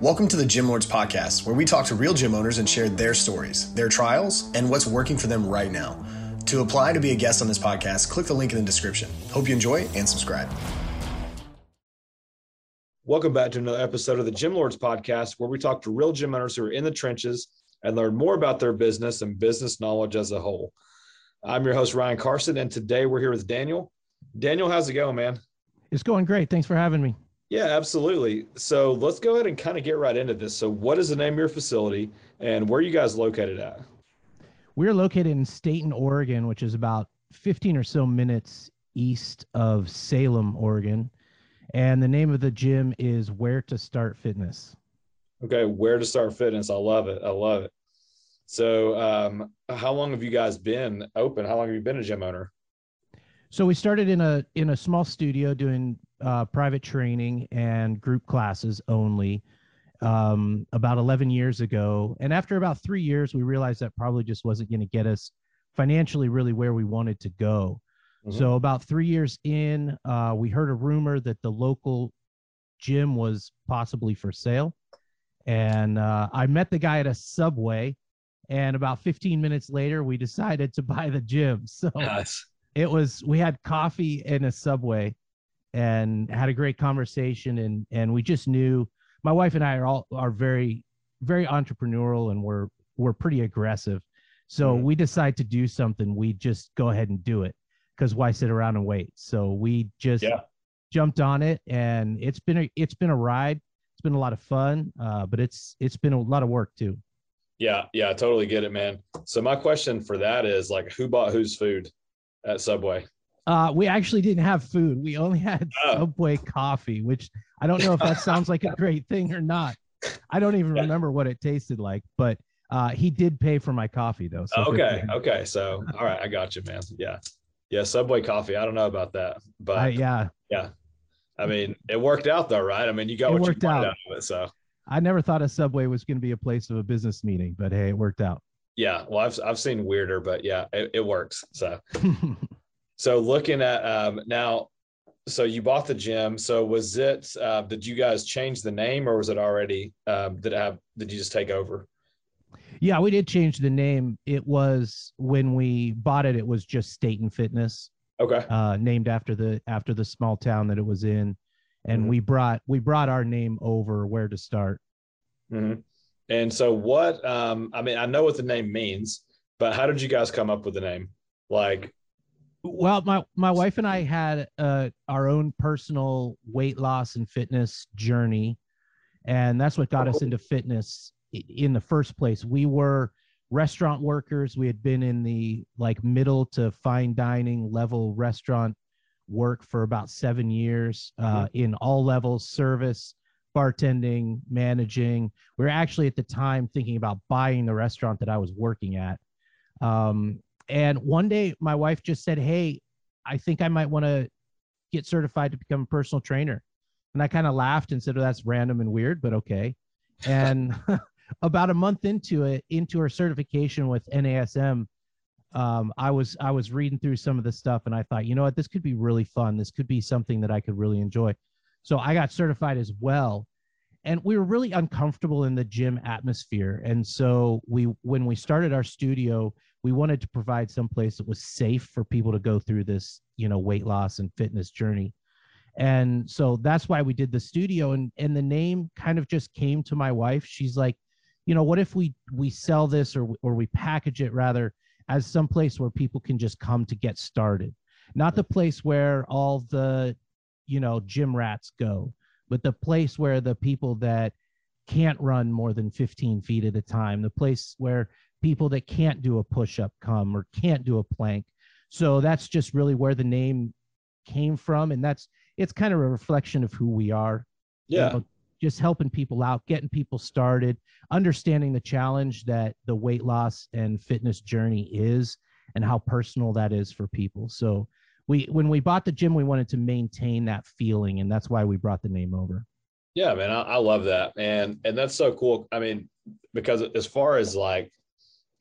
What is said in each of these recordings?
Welcome to the Gym Lords Podcast, where we talk to real gym owners and share their stories, their trials, and what's working for them right now. To apply to be a guest on this podcast, click the link in the description. Hope you enjoy and subscribe. Welcome back to another episode of the Gym Lords Podcast, where we talk to real gym owners who are in the trenches and learn more about their business and business knowledge as a whole. I'm your host, Ryan Carson, and today we're here with Daniel. Daniel, how's it going, man? It's going great. Thanks for having me. Yeah, absolutely. So let's go ahead and kind of get right into this. So, what is the name of your facility and where are you guys located at? We're located in Stayton, Oregon, which is about 15 or so minutes east of Salem, Oregon. And the name of the gym is Where to Start Fitness. Okay, Where to Start Fitness. I love it. I love it. So, um, how long have you guys been open? How long have you been a gym owner? So we started in a in a small studio doing uh, private training and group classes only um, about 11 years ago. And after about three years, we realized that probably just wasn't going to get us financially really where we wanted to go. Mm-hmm. So about three years in, uh, we heard a rumor that the local gym was possibly for sale. And uh, I met the guy at a subway. And about 15 minutes later, we decided to buy the gym. So nice. it was, we had coffee in a subway and had a great conversation and and we just knew my wife and I are all are very very entrepreneurial and we're we're pretty aggressive. So mm-hmm. we decide to do something, we just go ahead and do it because why sit around and wait? So we just yeah. jumped on it and it's been a it's been a ride. It's been a lot of fun, uh, but it's it's been a lot of work too. Yeah, yeah, I totally get it, man. So my question for that is like who bought whose food at Subway? Uh, we actually didn't have food. We only had oh. Subway coffee, which I don't know if that sounds like a great thing or not. I don't even remember what it tasted like, but uh, he did pay for my coffee though. So okay, okay. So all right, I got you, man. Yeah, yeah. Subway coffee. I don't know about that, but uh, yeah, yeah. I mean, it worked out though, right? I mean, you got it what worked you out. out of it. So I never thought a Subway was going to be a place of a business meeting, but hey, it worked out. Yeah, well, I've I've seen weirder, but yeah, it, it works. So So looking at um, now, so you bought the gym. So was it? Uh, did you guys change the name, or was it already? Um, did it have? Did you just take over? Yeah, we did change the name. It was when we bought it. It was just Stayton Fitness. Okay. Uh, named after the after the small town that it was in, and mm-hmm. we brought we brought our name over. Where to start? Mm-hmm. And so, what? Um, I mean, I know what the name means, but how did you guys come up with the name? Like, well my my wife and i had uh, our own personal weight loss and fitness journey and that's what got us into fitness in the first place. We were restaurant workers. We had been in the like middle to fine dining level restaurant work for about seven years uh, mm-hmm. in all levels service bartending managing. We were actually at the time thinking about buying the restaurant that i was working at. Um, and one day my wife just said, Hey, I think I might want to get certified to become a personal trainer. And I kind of laughed and said, "Oh, that's random and weird, but okay. And about a month into it, into her certification with NASM, um, I was I was reading through some of the stuff, and I thought, you know what, this could be really fun. This could be something that I could really enjoy. So I got certified as well, and we were really uncomfortable in the gym atmosphere. And so we, when we started our studio, we wanted to provide some place that was safe for people to go through this you know weight loss and fitness journey. And so that's why we did the studio and and the name kind of just came to my wife. She's like you know what if we we sell this or or we package it rather as some place where people can just come to get started? Not the place where all the you know gym rats go but the place where the people that can't run more than 15 feet at a time the place where people that can't do a push up come or can't do a plank. So that's just really where the name came from. And that's, it's kind of a reflection of who we are. Yeah. You know, just helping people out, getting people started, understanding the challenge that the weight loss and fitness journey is and how personal that is for people. So we when we bought the gym, we wanted to maintain that feeling, and that's why we brought the name over. Yeah, man, I, I love that, and and that's so cool. I mean, because as far as like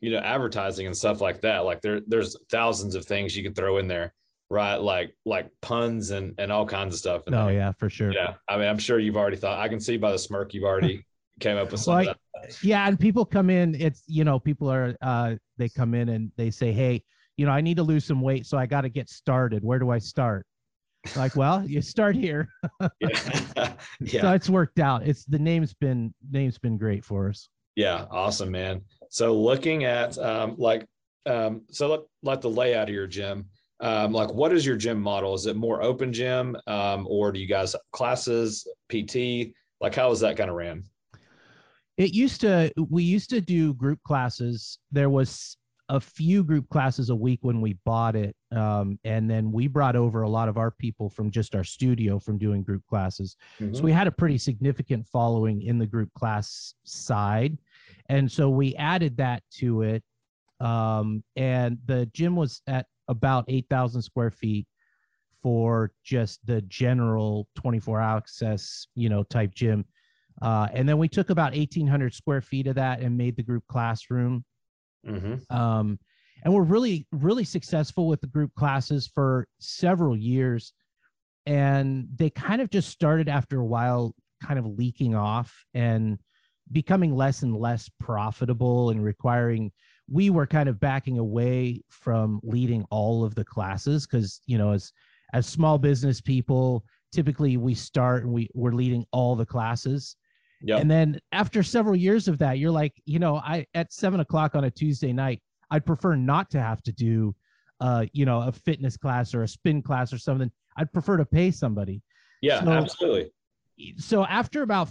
you know advertising and stuff like that. Like there there's thousands of things you can throw in there right? Like like puns and and all kinds of stuff oh yeah for sure. Yeah. I mean i'm sure you've already thought i can see by the smirk you've already came up with some Well, yeah and people come in it's you know people are uh they come in and they say hey you know i need to lose some weight so i got to get started. Where do i start? Like well you start here. Yeah. yeah. so it's worked out. It's the name's been name's been great for us. Yeah, awesome, man. So looking at um, like um, so like, like the layout of your gym, um, like what is your gym model? Is it more open gym, um, or do you guys classes, PT? Like how is that kind of ran? it used to we used to do group classes there was a few group classes a week when we bought it um, and then we brought over a lot of our people from just our studio from doing group classes so we had a pretty significant following in the group class side and so we added that to it um, and the gym was at about 8000 square feet for just the general 24 access you know type gym uh, and then we took about 1,800 square feet of that and made the group classroom. Mm-hmm. Um, and we're really, really successful with the group classes for several years. And they kind of just started after a while, kind of leaking off and becoming less and less profitable and requiring. We were kind of backing away from leading all of the classes because, you know, as as small business people, typically we start and we we're leading all the classes Yeah. and then after several years of that, you're like, you know, I at seven o'clock on a Tuesday night, I'd prefer not to have to do, uh, you know, a fitness class or a spin class or something. I'd prefer to pay somebody. Yeah, So- absolutely. So after about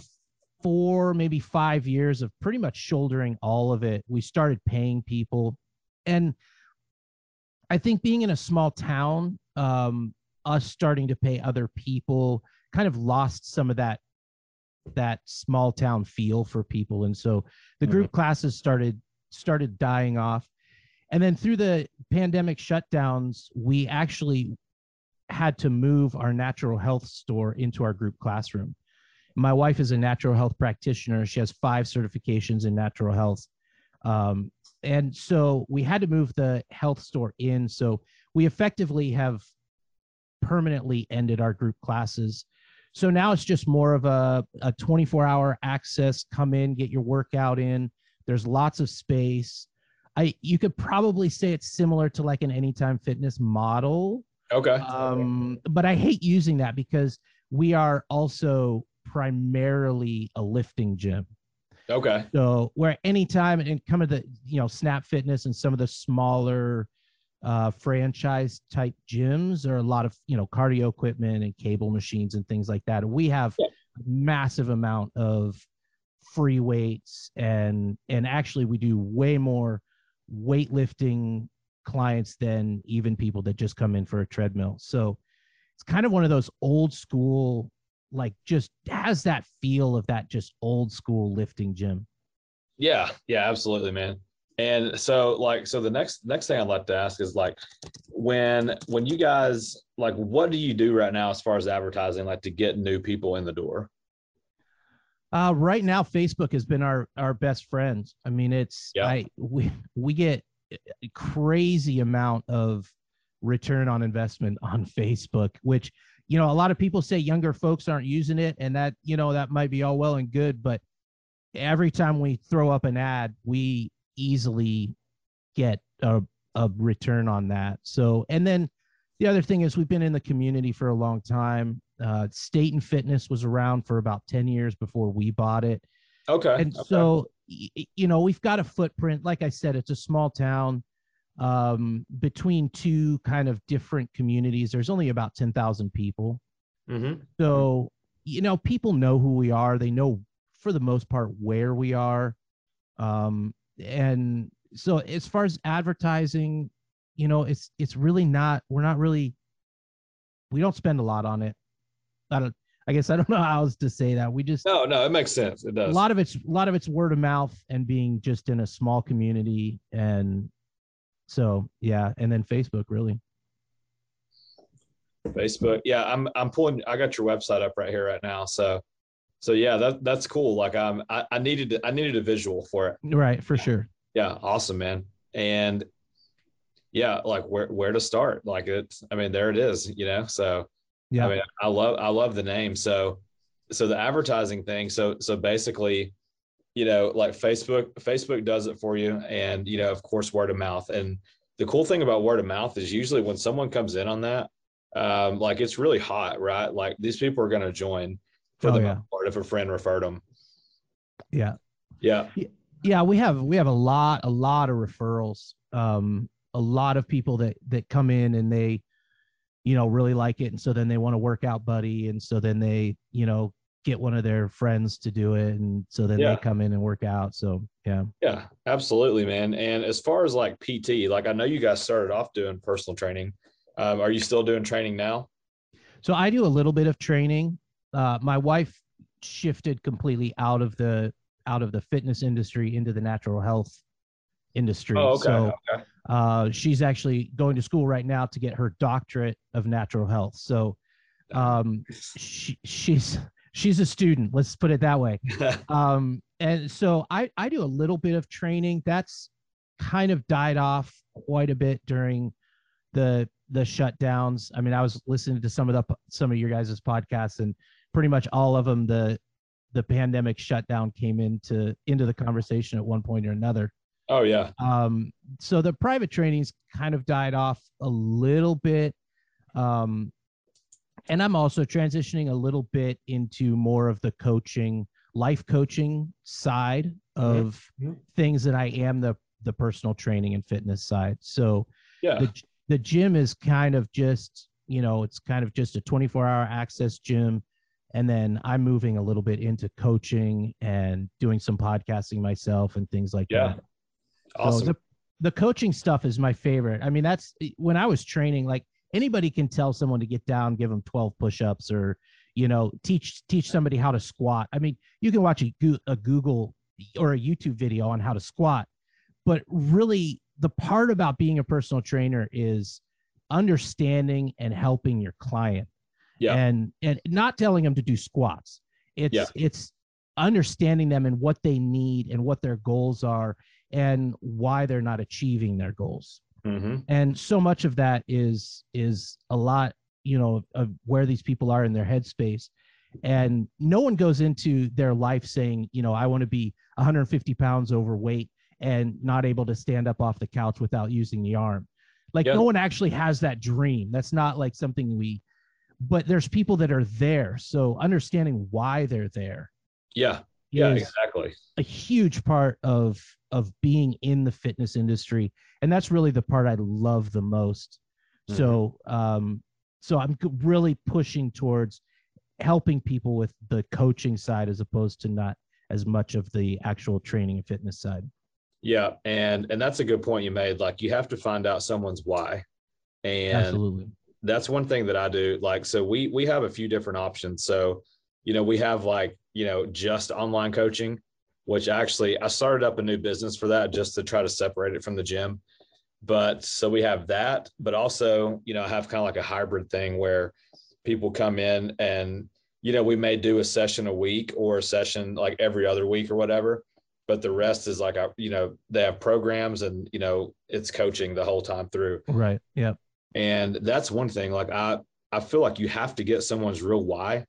four, maybe five years of pretty much shouldering all of it, we started paying people, and I think being in a small town, um, us starting to pay other people kind of lost some of that that small town feel for people. And so the group classes started started dying off. And then through the pandemic shutdowns we actually had to move our natural health store into our group classroom my wife is a natural health practitioner. She has five certifications in natural health. Um, and so we had to move the health store in. So we effectively have permanently ended our group classes. So now it's just more of a, a 24 hour access come in get your workout in. There's lots of space. I you could probably say it's similar to like an anytime fitness model. Okay. um but i hate using that because we are also primarily a lifting gym okay. so where anytime and come of the you know snap fitness and some of the smaller uh franchise type gyms are a lot of you know cardio equipment and cable machines and things like that and we have Yeah. massive amount of free weights and and actually we do way more weightlifting clients than even people that just come in for a treadmill so it's kind of one of those old school like just has that feel of that just old school lifting gym Yeah, yeah, absolutely, man. And so like so the next next thing I'd like to ask is like when when you guys like what do you do right now as far as advertising like to get new people in the door? Uh, right now, Facebook has been our our best friend. I mean, it's Yeah. I we we get a crazy amount of return on investment on Facebook, which you know a lot of people say younger folks aren't using it, and that you know that might be all well and good, but every time we throw up an ad, we easily get a a return on that. So, and then the other thing is we've been in the community for a long time. Uh, Stayton Fitness was around for about 10 years before we bought it. Okay. And okay. so, you know, we've got a footprint. Like I said, it's a small town um, between two kind of different communities. There's only about 10,000 people. Mhm. So, you know, people know who we are. They know for the most part where we are. Um, and so as far as advertising, you know, it's it's really not we're not really we don't spend a lot on it. I don't I guess I don't know how else to say that. We just No, no, it makes sense. It does. a lot of it's a lot of it's word of mouth and being just in a small community and so yeah, and then Facebook really. Facebook. Yeah, I'm I'm pulling I got your website up right here right now. So so yeah, that that's cool. Like um I, I needed I needed a visual for it. Right, for sure. Yeah, awesome, man. And yeah, like where where to start? Like it's I mean, there it is, you know. So Yeah. I mean, I love I love the name. So so the advertising thing. So so basically, you know, like Facebook, Facebook does it for you. And, you know, of course, word of mouth. And the cool thing about word of mouth is usually when someone comes in on that, um, like it's really hot, right? Like these people are going to join for Oh, the yeah. part if a friend referred them. Yeah. Yeah. yeah we have we have a lot a lot of referrals um a lot of people that that come in and they you know really like it and so then they want to work out buddy and so then they you know get one of their friends to do it and so then Yeah. they come in and work out so yeah Yeah, absolutely, man. And as far as like PT, like I know you guys started off doing personal training. Um, are you still doing training now? so i do a little bit of training uh my wife shifted completely out of the out of the fitness industry into the natural health industry Oh, okay. so okay. Uh, she's actually going to school right now to get her doctorate of natural health. So um, she, she's she's a student. Let's put it that way. Um, and so I I do a little bit of training. That's kind of died off quite a bit during the the shutdowns. I mean, I was listening to some of the some of your guys' podcasts, and pretty much all of them the the pandemic shutdown came into into the conversation at one point or another oh yeah. um so the private trainings kind of died off a little bit um and i'm also transitioning a little bit into more of the coaching life coaching side of Mhm. things that i am the the personal training and fitness side so Yeah. the the gym is kind of just you know it's kind of just a 24 hour access gym and then i'm moving a little bit into coaching and doing some podcasting myself and things like Yeah. that so awesome. the, the coaching stuff is my favorite. I mean, that's when I was training, like anybody can tell someone to get down, give them 12 push-ups or, you know, teach, teach somebody how to squat. I mean, you can watch a, a Google or a YouTube video on how to squat, but really the part about being a personal trainer is understanding and helping your client Yeah. and, and not telling them to do squats. It's, Yeah. it's understanding them and what they need and what their goals are and why they're not achieving their goals hmm and so much of that is is a lot you know of where these people are in their headspace. And no one goes into their life saying you know i want to be 150 pounds overweight and not able to stand up off the couch without using the arm. Like Yeah. no one actually has that dream. That's not like something we but there's people that are there. So understanding why they're there Yeah. Yeah. Exactly. a huge part of of being in the fitness industry and that's really the part i love the most so um so i'm really pushing towards helping people with the coaching side as opposed to not as much of the actual training and fitness side Yeah. And and that's a good point you made. Like you have to find out someone's why. And absolutely that's one thing that I do. Like, so we we have a few different options. So, you know, we have like, you know, just online coaching, which actually I started up a new business for that just to try to separate it from the gym. But so we have that, but also, you know, I have kind of like a hybrid thing where people come in and, you know, we may do a session a week or a session like every other week or whatever. But the rest is like, I, you know, they have programs and, you know, it's coaching the whole time through right yeah and that's one thing like i i feel like you have to get someone's real why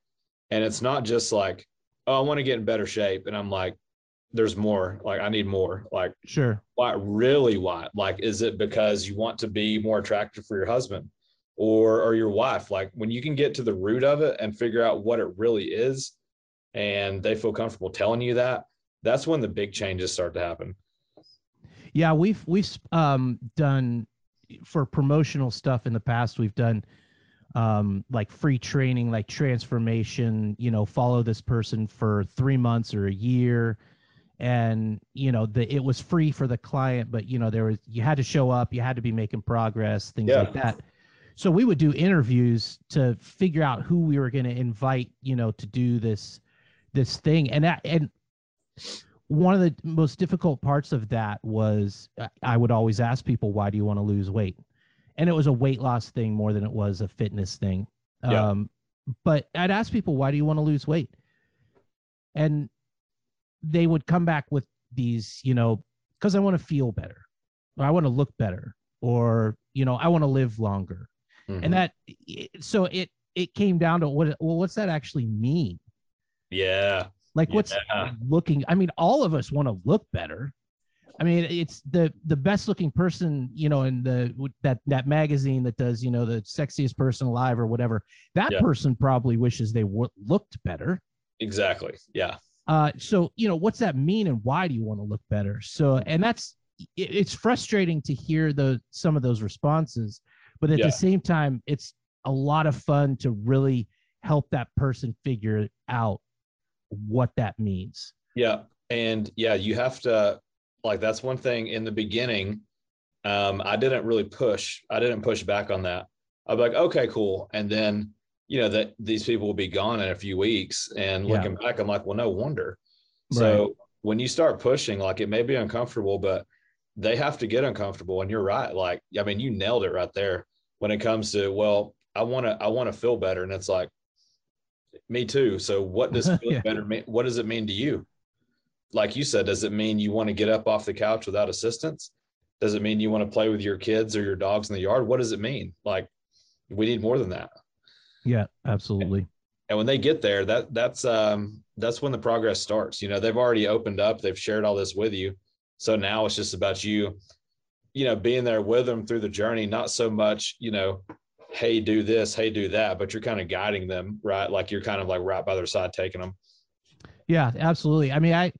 and it's not just like oh i want to get in better shape. And i'm like there's more like i need more. Like sure. why really why? Like is it because you want to be more attractive for your husband? Or or your wife? Like when you can get to the root of it and figure out what it really is and they feel comfortable telling you that that's when the big changes start to happen. Yeah we've we've um done for promotional stuff in the past we've done um like free training like transformation you know follow this person for three months or a year and you know the it was free for the client but you know there was you had to show up you had to be making progress things Yeah. like that so we would do interviews to figure out who we were going to invite you know to do this this thing and that and one of the most difficult parts of that was I would always ask people, why do you want to lose weight? And it was a weight loss thing more than it was a fitness thing. Yeah. Um, but I'd ask people, why do you want to lose weight? And they would come back with these, you know, because I want to feel better, or I want to look better, or, you know, I want to live longer. Mhm. And that, so it, it came down to what, well, what's that actually mean? yeah Like what's Yeah. looking? I mean, all of us want to look better. I mean, it's the the best looking person, you know, in the that that magazine that does, you know, the sexiest person alive or whatever. That Yeah. person probably wishes they w- looked better. Exactly. Yeah. Uh, so you know, what's that mean, and why do you want to look better? So, and that's it, it's frustrating to hear the some of those responses, but at Yeah. the same time, it's a lot of fun to really help that person figure out what that means. Yeah. And yeah, you have to like that's one thing in the beginning. Um, I didn't really push. I didn't push back on that. I'd be like, okay, cool. And then, you know, that these people will be gone in a few weeks. And Yeah. looking back, I'm like, well, no wonder. So when you start pushing, like it may be uncomfortable, but they have to get uncomfortable. And you're right. Like, I mean, you nailed it right there when it comes to, well, I want to, I want to feel better. And it's like, me too. So what does feel Yeah. better mean? What does it mean to you? Like you said, does it mean you want to get up off the couch without assistance? Does it mean you want to play with your kids or your dogs in the yard? What does it mean? Like, we need more than that. Yeah, absolutely. And when they get there, that that's um that's when the progress starts. You know, they've already opened up, they've shared all this with you. So now it's just about you, you know, being there with them through the journey, not so much, you know, hey, do this, hey, do that, but you're kind of guiding them, right? Like you're kind of like right by their side, taking them. Yeah, absolutely. I mean, I,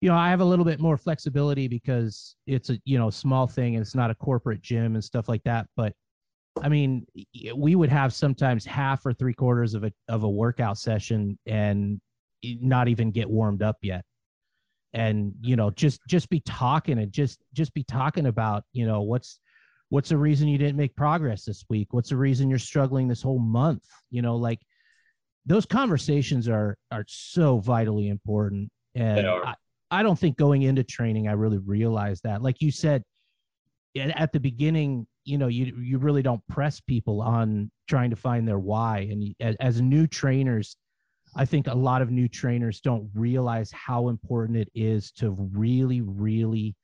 you know, I have a little bit more flexibility because it's a you know small thing and it's not a corporate gym and stuff like that. But I mean, we would have sometimes half or three quarters of a of a workout session and not even get warmed up yet, and you know, just just be talking and just just be talking about you know what's what's the reason you didn't make progress this week what's the reason you're struggling this whole month you know like those conversations are are so vitally important and are. I, I don't think going into training i really realized that like you said at, the beginning you know you you really don't press people on trying to find their why and as, as new trainers i think a lot of new trainers don't realize how important it is to really really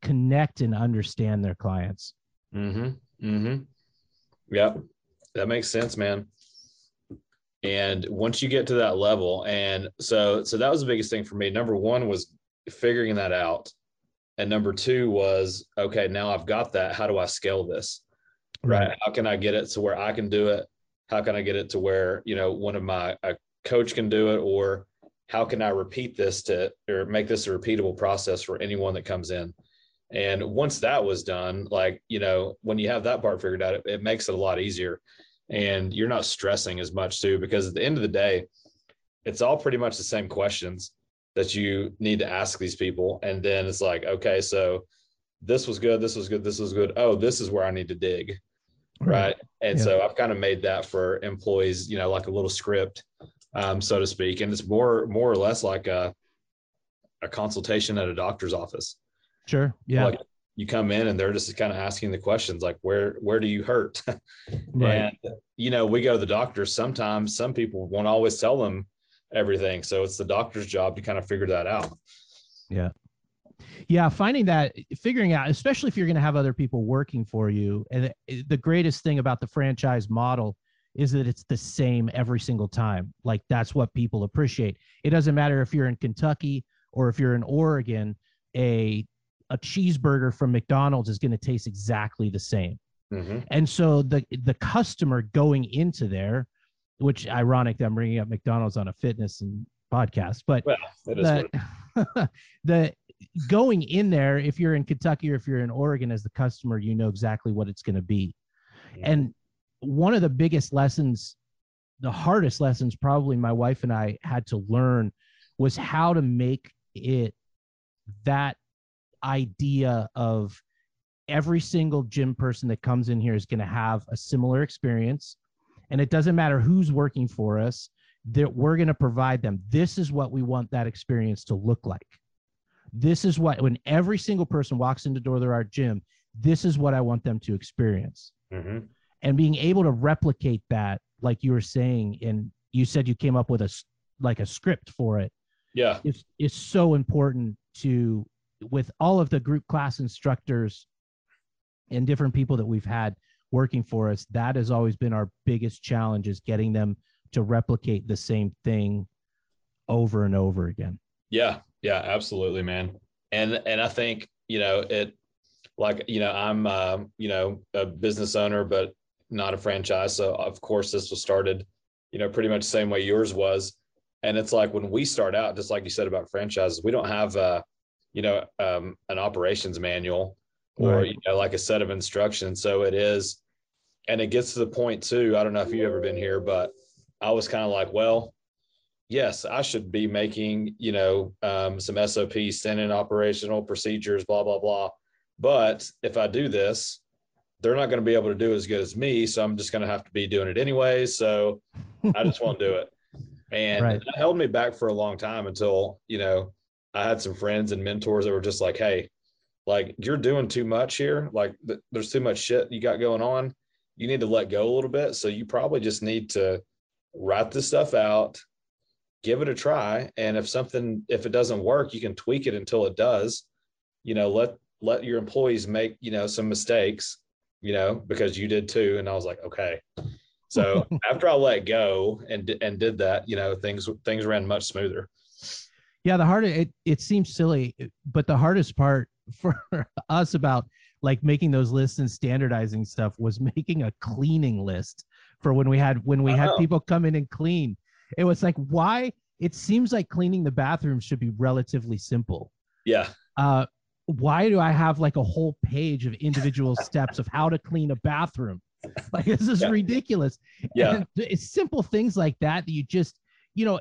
connect and understand their clients Mm-hmm. Mm-hmm. Yeah, That makes sense, man. And once you get to that level, and so so that was the biggest thing for me. Number one was figuring that out. And number two was, okay, now I've got that. How do I scale this? Right. How can I get it to where I can do it? How can I get it to where, you know, one of my a coach can do it? Or how can I repeat this to or make this a repeatable process for anyone that comes in? And once that was done, like, you know, when you have that part figured out, it, it makes it a lot easier. And you're not stressing as much too, because at the end of the day, it's all pretty much the same questions that you need to ask these people. And then it's like, okay, so this was good, this was good, this was good. Oh, this is where I need to dig. Right. And Yeah. so I've kind of made that for employees, you know, like a little script, um, so to speak. And it's more more or less like a a consultation at a doctor's office sure yeah like you come in and they're just kind of asking the questions like where where do you hurt? Right. And you know we go to the doctor sometimes some people won't always tell them everything so it's the doctor's job to kind of figure that out. Yeah. Yeah. finding that figuring out especially if you're going to have other people working for you and the greatest thing about the franchise model is that it's the same every single time. Like that's what people appreciate. It doesn't matter if you're in kentucky or if you're in oregon a a cheeseburger from mcdonald's is going to taste exactly the same Mhm. and so the the customer going into there which ironic that i'm bringing up mcdonald's on a fitness and podcast but well it is the, the going in there if you're in kentucky or if you're in oregon as the customer you know exactly what it's going to be is. and one of the biggest lessons the hardest lessons probably my wife and i had to learn was how to make it that idea of every single gym person that comes in here is going to have a similar experience. And it doesn't matter who's working for us that we're going to provide them. This is what we want that experience to look like. This is what when every single person walks in the door of our gym this is what i want them to experience. Mhm. and being able to replicate that like you were saying and you said you came up with a like a script for it yeah. is is so important to with all of the group class instructors and different people that we've had working for us that has always been our biggest challenge is getting them to replicate the same thing over and over again. Yeah, yeah, absolutely, man. And and I think you know it, like you know I'm uh, you know a business owner, but not a franchise. So of course this was started, you know, pretty much the same way yours was. And it's like when we start out, just like you said about franchises, we don't have a, you know, um, an operations manual or right. you know like a set of instructions. So it is, and it gets to the point too. I don't know if you've ever been here, but I was kind of like, well, yes, I should be making, you know, um, some SOPs, standard operational procedures, blah, blah, blah. But if I do this, they're not going to be able to do as good as me. So I'm just going to have to be doing it anyway. So I just won't do it. And right. that held me back for a long time until, you know, I had some friends and mentors that were just like, hey, like you're doing too much here. Like th- there's too much shit you got going on. You need to let go a little bit. So you probably just need to write this stuff out, give it a try. And if something, if it doesn't work, you can tweak it until it does. You know, let let your employees make, you know, some mistakes, you know, because you did too. And I was like, okay. So after I let go and and did that, you know, things things ran much smoother. Yeah, the hard it it seems silly, but the hardest part for us about like making those lists and standardizing stuff was making a cleaning list for when we had when we had people come in and clean. It was like why it seems like cleaning the bathroom should be relatively simple. Yeah. Uh why do I have like a whole page of individual steps of how to clean a bathroom? Like this is yeah. ridiculous. Yeah. And it's simple things like that that you just, you know,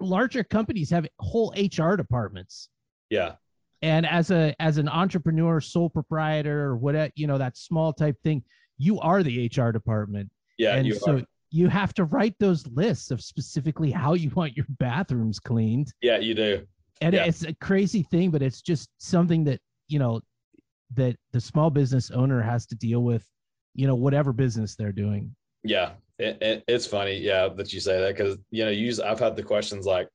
larger companies have whole HR departments. Yeah. And as a as an entrepreneur, sole proprietor, or whatever, you know, that small type thing, you are the HR department. Yeah. And so are. you have to write those lists of specifically how you want your bathrooms cleaned. Yeah, you do and yeah. it's a crazy thing but it's just something that you know that the small business owner has to deal with you know whatever business they're doing yeah it, it, it's funny yeah that you say that because you know use i've had the questions like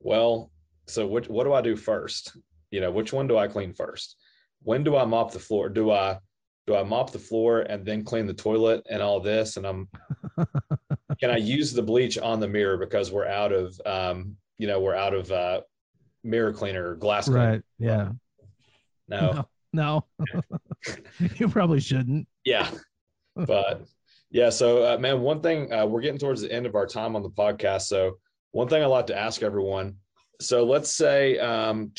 well so which, what do i do first you know which one do i clean first when do i mop the floor do i do i mop the floor and then clean the toilet and all this and i'm can i use the bleach on the mirror because we're out of um you know we're out of uh mirror cleaner, glass cleaner. Right. Yeah. No. No. no. you probably shouldn't. Yeah. But yeah. So, uh, man, one thing uh, we're getting towards the end of our time on the podcast. So, one thing I like to ask everyone. So, let's say um,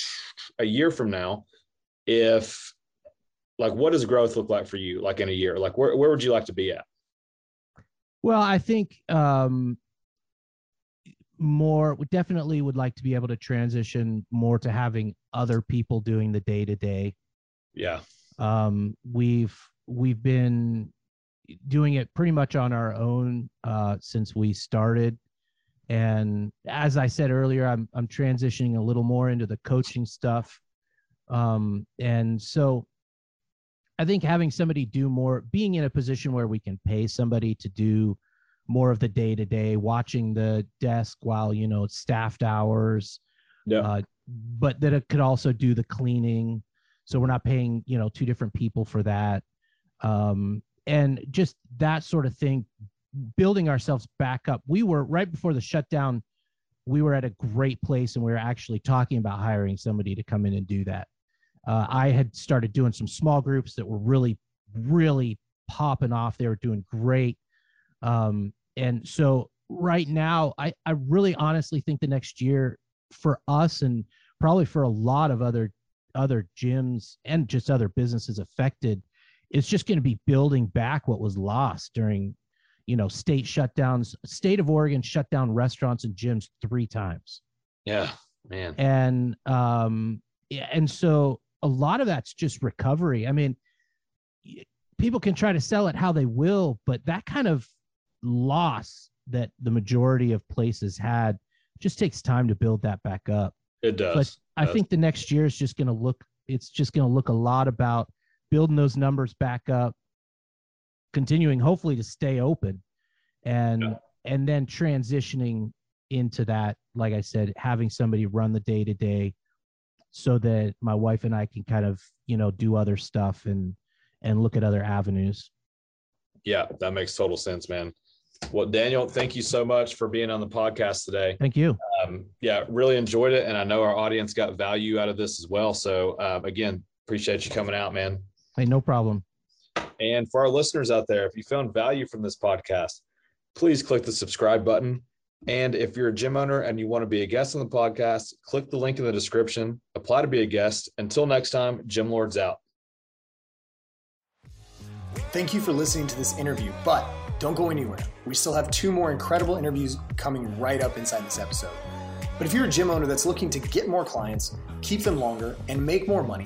a year from now, if like what does growth look like for you like in a year like where, where would you like to be at well i think um more we definitely would like to be able to transition more to having other people doing the day to day yeah um we've we've been doing it pretty much on our own uh since we started and as i said earlier i'm i'm transitioning a little more into the coaching stuff um and so i think having somebody do more being in a position where we can pay somebody to do more of the day to day, watching the desk while you know staffed hours. Yeah. Uh, but that it could also do the cleaning, so we're not paying you know two different people for that, um, and just that sort of thing. Building ourselves back up. We were right before the shutdown. We were at a great place, and we were actually talking about hiring somebody to come in and do that. Uh, I had started doing some small groups that were really, really popping off. They were doing great. Um, and so right now, I, I really honestly think the next year for us and probably for a lot of other other gyms and just other businesses affected, it's just going to be building back what was lost during, you know, state shutdowns. State of Oregon shut down restaurants and gyms three times. Yeah, man. And um, yeah, and so a lot of that's just recovery. I mean, people can try to sell it how they will, but that kind of loss that the majority of places had just takes time to build that back up. It does. But I think the next year is just going to look, it's just going to look a lot about building those numbers back up, continuing hopefully to stay open and, yeah. and then transitioning into that, like I said, having somebody run the day to day so that my wife and I can kind of, you know, do other stuff and, and look at other avenues. Yeah, that makes total sense, man Well, Daniel, thank you so much for being on the podcast today. Thank you. Um, yeah, really enjoyed it. And I know our audience got value out of this as well. So, um, again, appreciate you coming out, man. Hey, no problem. And for our listeners out there, if you found value from this podcast, please click the subscribe button. And if you're a gym owner and you want to be a guest on the podcast, click the link in the description, apply to be a guest. Until next time, Gym Lords out. Thank you for listening to this interview, but don't go anywhere. We still have two more incredible interviews coming right up inside this episode. But if you're a gym owner that's looking to get more clients, keep them longer, and make more money,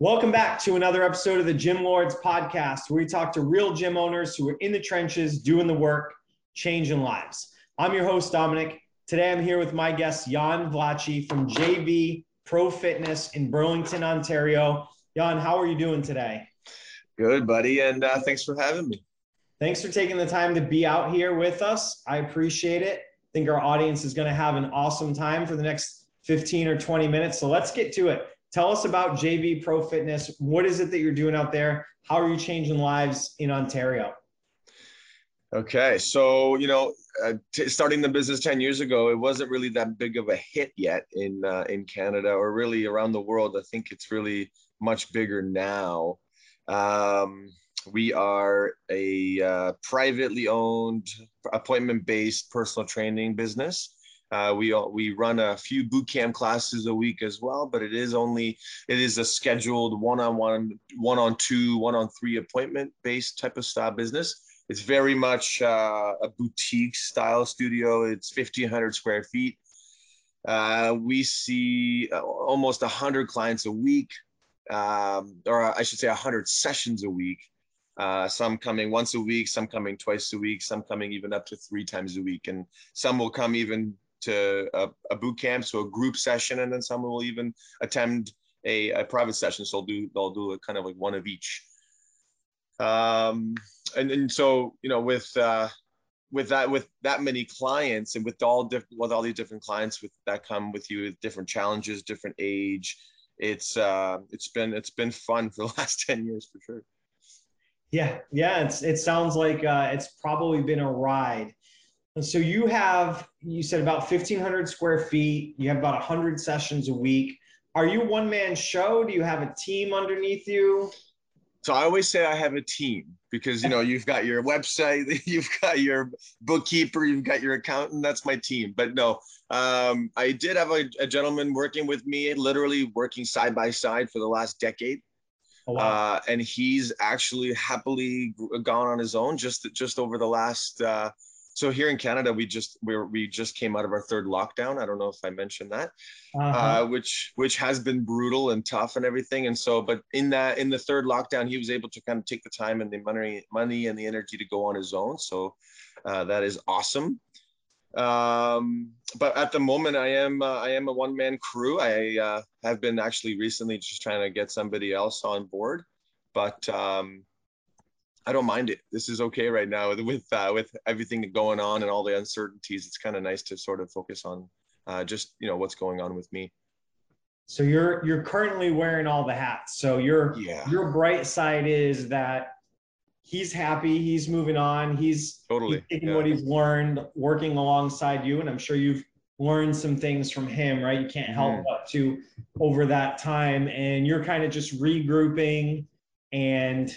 Welcome back to another episode of the Gym Lords podcast, where we talk to real gym owners who are in the trenches, doing the work, changing lives. I'm your host, Dominic. Today I'm here with my guest, Jan Vlachy from JV Pro Fitness in Burlington, Ontario. Jan, how are you doing today? Good, buddy. And uh, thanks for having me. Thanks for taking the time to be out here with us. I appreciate it. I think our audience is going to have an awesome time for the next 15 or 20 minutes. So let's get to it. Tell us about JV Pro Fitness. What is it that you're doing out there? How are you changing lives in Ontario? Okay, so you know, uh, t- starting the business ten years ago, it wasn't really that big of a hit yet in uh, in Canada or really around the world. I think it's really much bigger now. Um, we are a uh, privately owned, appointment based personal training business. Uh, we we run a few boot camp classes a week as well, but it is only it is a scheduled one on one, one on two, one on three appointment based type of style business. It's very much uh, a boutique style studio. It's fifteen hundred square feet. Uh, we see uh, almost hundred clients a week, um, or I should say hundred sessions a week. Uh, some coming once a week, some coming twice a week, some coming even up to three times a week, and some will come even to a, a boot camp, so a group session, and then some will even attend a, a private session. So they'll do they'll do a kind of like one of each. Um, and and so you know with uh, with that with that many clients and with all different with all these different clients with that come with you with different challenges, different age. It's uh, it's been it's been fun for the last ten years for sure. Yeah, yeah, it's it sounds like uh, it's probably been a ride. And so you have you said about fifteen hundred square feet. You have about hundred sessions a week. Are you one man show? Do you have a team underneath you? So I always say I have a team because you know you've got your website, you've got your bookkeeper, you've got your accountant. That's my team. But no, um, I did have a, a gentleman working with me, literally working side by side for the last decade. Oh, wow. uh, and he's actually happily gone on his own just just over the last. Uh, so here in Canada, we just we we just came out of our third lockdown. I don't know if I mentioned that, uh-huh. uh, which which has been brutal and tough and everything. And so, but in that in the third lockdown, he was able to kind of take the time and the money money and the energy to go on his own. So uh, that is awesome um but at the moment i am uh, i am a one man crew i uh, have been actually recently just trying to get somebody else on board but um i don't mind it this is okay right now with uh, with everything going on and all the uncertainties it's kind of nice to sort of focus on uh, just you know what's going on with me so you're you're currently wearing all the hats so your yeah. your bright side is that he's happy. He's moving on. He's totally he's taking yeah. what he's learned working alongside you. And I'm sure you've learned some things from him, right? You can't help mm. but to over that time. And you're kind of just regrouping and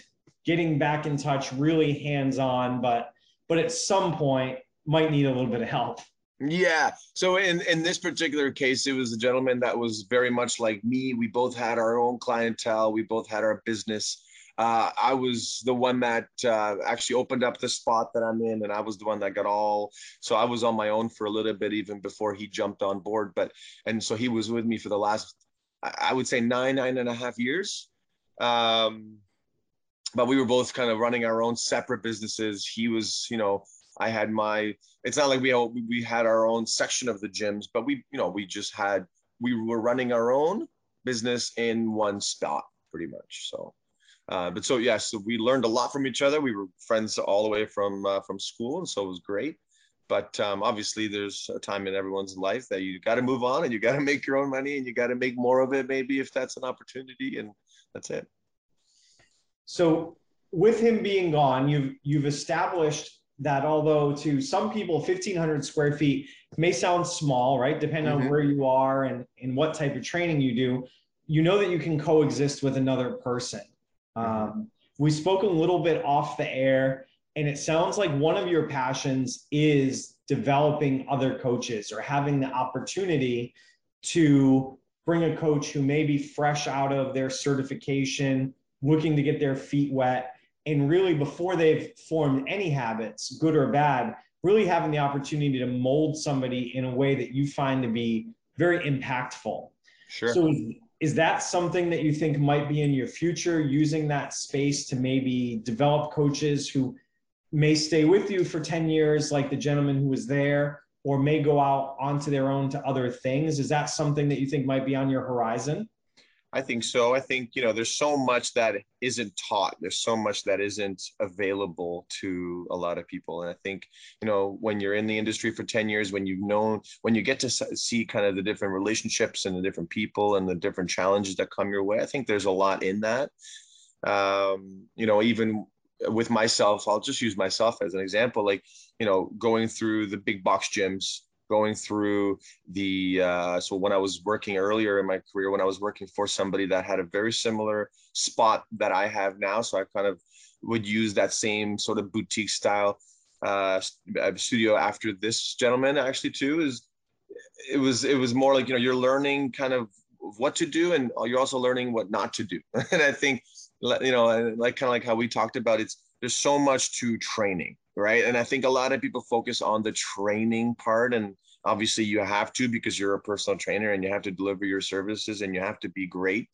getting back in touch, really hands on, but but at some point might need a little bit of help. Yeah. So in in this particular case, it was a gentleman that was very much like me. We both had our own clientele. We both had our business uh, I was the one that uh, actually opened up the spot that I'm in, and I was the one that got all. So I was on my own for a little bit even before he jumped on board. But and so he was with me for the last, I would say nine nine and a half years. Um, but we were both kind of running our own separate businesses. He was, you know, I had my. It's not like we we had our own section of the gyms, but we you know we just had we were running our own business in one spot pretty much. So, uh, but so yeah, so we learned a lot from each other. We were friends all the way from uh, from school, and so it was great. But um, obviously, there's a time in everyone's life that you got to move on, and you got to make your own money, and you got to make more of it, maybe if that's an opportunity, and that's it. So, with him being gone, you've you've established that although to some people 1500 square feet may sound small right depending mm-hmm. on where you are and, and what type of training you do you know that you can coexist with another person mm-hmm. um, we spoke a little bit off the air and it sounds like one of your passions is developing other coaches or having the opportunity to bring a coach who may be fresh out of their certification looking to get their feet wet and really before they've formed any habits, good or bad, really having the opportunity to mold somebody in a way that you find to be very impactful. Sure. So is, is that something that you think might be in your future using that space to maybe develop coaches who may stay with you for 10 years like the gentleman who was there or may go out onto their own to other things is that something that you think might be on your horizon I think so. I think, you know, there's so much that isn't taught. There's so much that isn't available to a lot of people. And I think, you know, when you're in the industry for 10 years, when you've known, when you get to see kind of the different relationships and the different people and the different challenges that come your way, I think there's a lot in that. Um, you know, even with myself, I'll just use myself as an example, like, you know, going through the big box gyms, going through the uh, so when I was working earlier in my career, when I was working for somebody that had a very similar spot that I have now, so I kind of would use that same sort of boutique style uh, uh, studio after this gentleman actually too is it was it was more like you know you're learning kind of what to do and you're also learning what not to do. And i think you know like kind of like how we talked about it's there's so much to training right? And i think a lot of people focus on the training part and obviously you have to because you're a personal trainer and you have to deliver your services and you have to be great.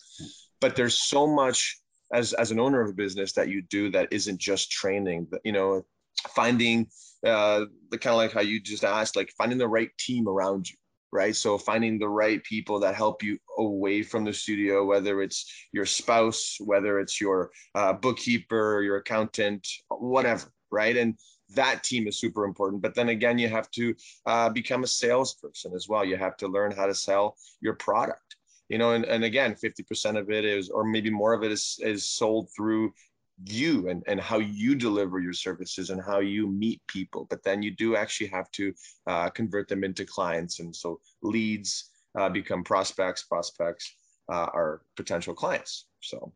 But there's so much as as an owner of a business that you do that isn't just training but you know finding uh the kind of like how you just asked like finding the right team around you right? So finding the right people that help you away from the studio whether it's your spouse whether it's your uh, bookkeeper your accountant whatever right and that team is super important. But then again, you have to uh, become a salesperson as well. You have to learn how to sell your product. You know, and, and again, 50% of it is, or maybe more of it is, is sold through you and, and how you deliver your services and how you meet people. But then you do actually have to uh, convert them into clients. And so leads uh, become prospects, prospects uh, are potential clients. So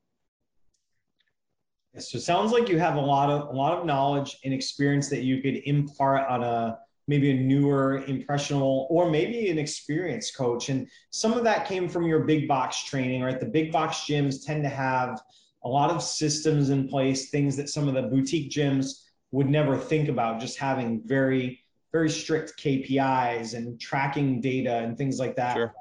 so it sounds like you have a lot of a lot of knowledge and experience that you could impart on a maybe a newer impressionable or maybe an experienced coach. And some of that came from your big box training right? The big box gyms tend to have a lot of systems in place things that some of the boutique gyms would never think about just having very very strict kpis and tracking data and things like that. Sure.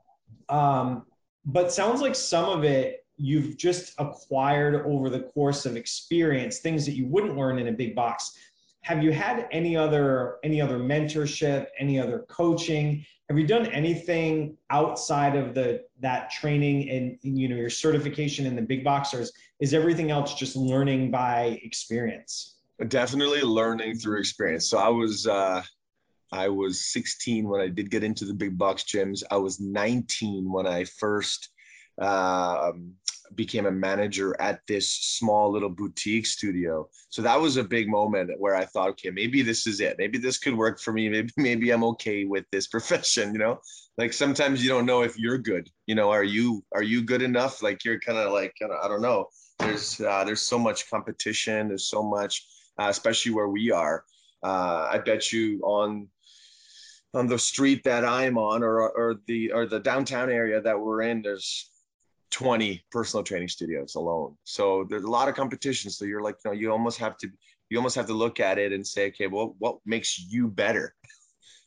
um, but sounds like some of it you've just acquired over the course of experience things that you wouldn't learn in a big box. Have you had any other any other mentorship any other coaching? Have you done anything outside of the that training and you know your certification in the big boxers? Is everything else just learning by experience? Definitely learning through experience. So i was uh i was 16 when i did get into the big box gyms. I was 19 when i first um, became a manager at this small little boutique studio. So that was a big moment where I thought, okay, maybe this is it. Maybe this could work for me. Maybe maybe I'm okay with this profession. You know, like sometimes you don't know if you're good. You know, are you are you good enough? Like you're kind of like I don't know. There's uh, there's so much competition. There's so much, uh, especially where we are. Uh, I bet you on on the street that I'm on or or the or the downtown area that we're in, there's 20 personal training studios alone. So there's a lot of competition. So you're like, you know, you almost have to, you almost have to look at it and say, okay, well, what makes you better?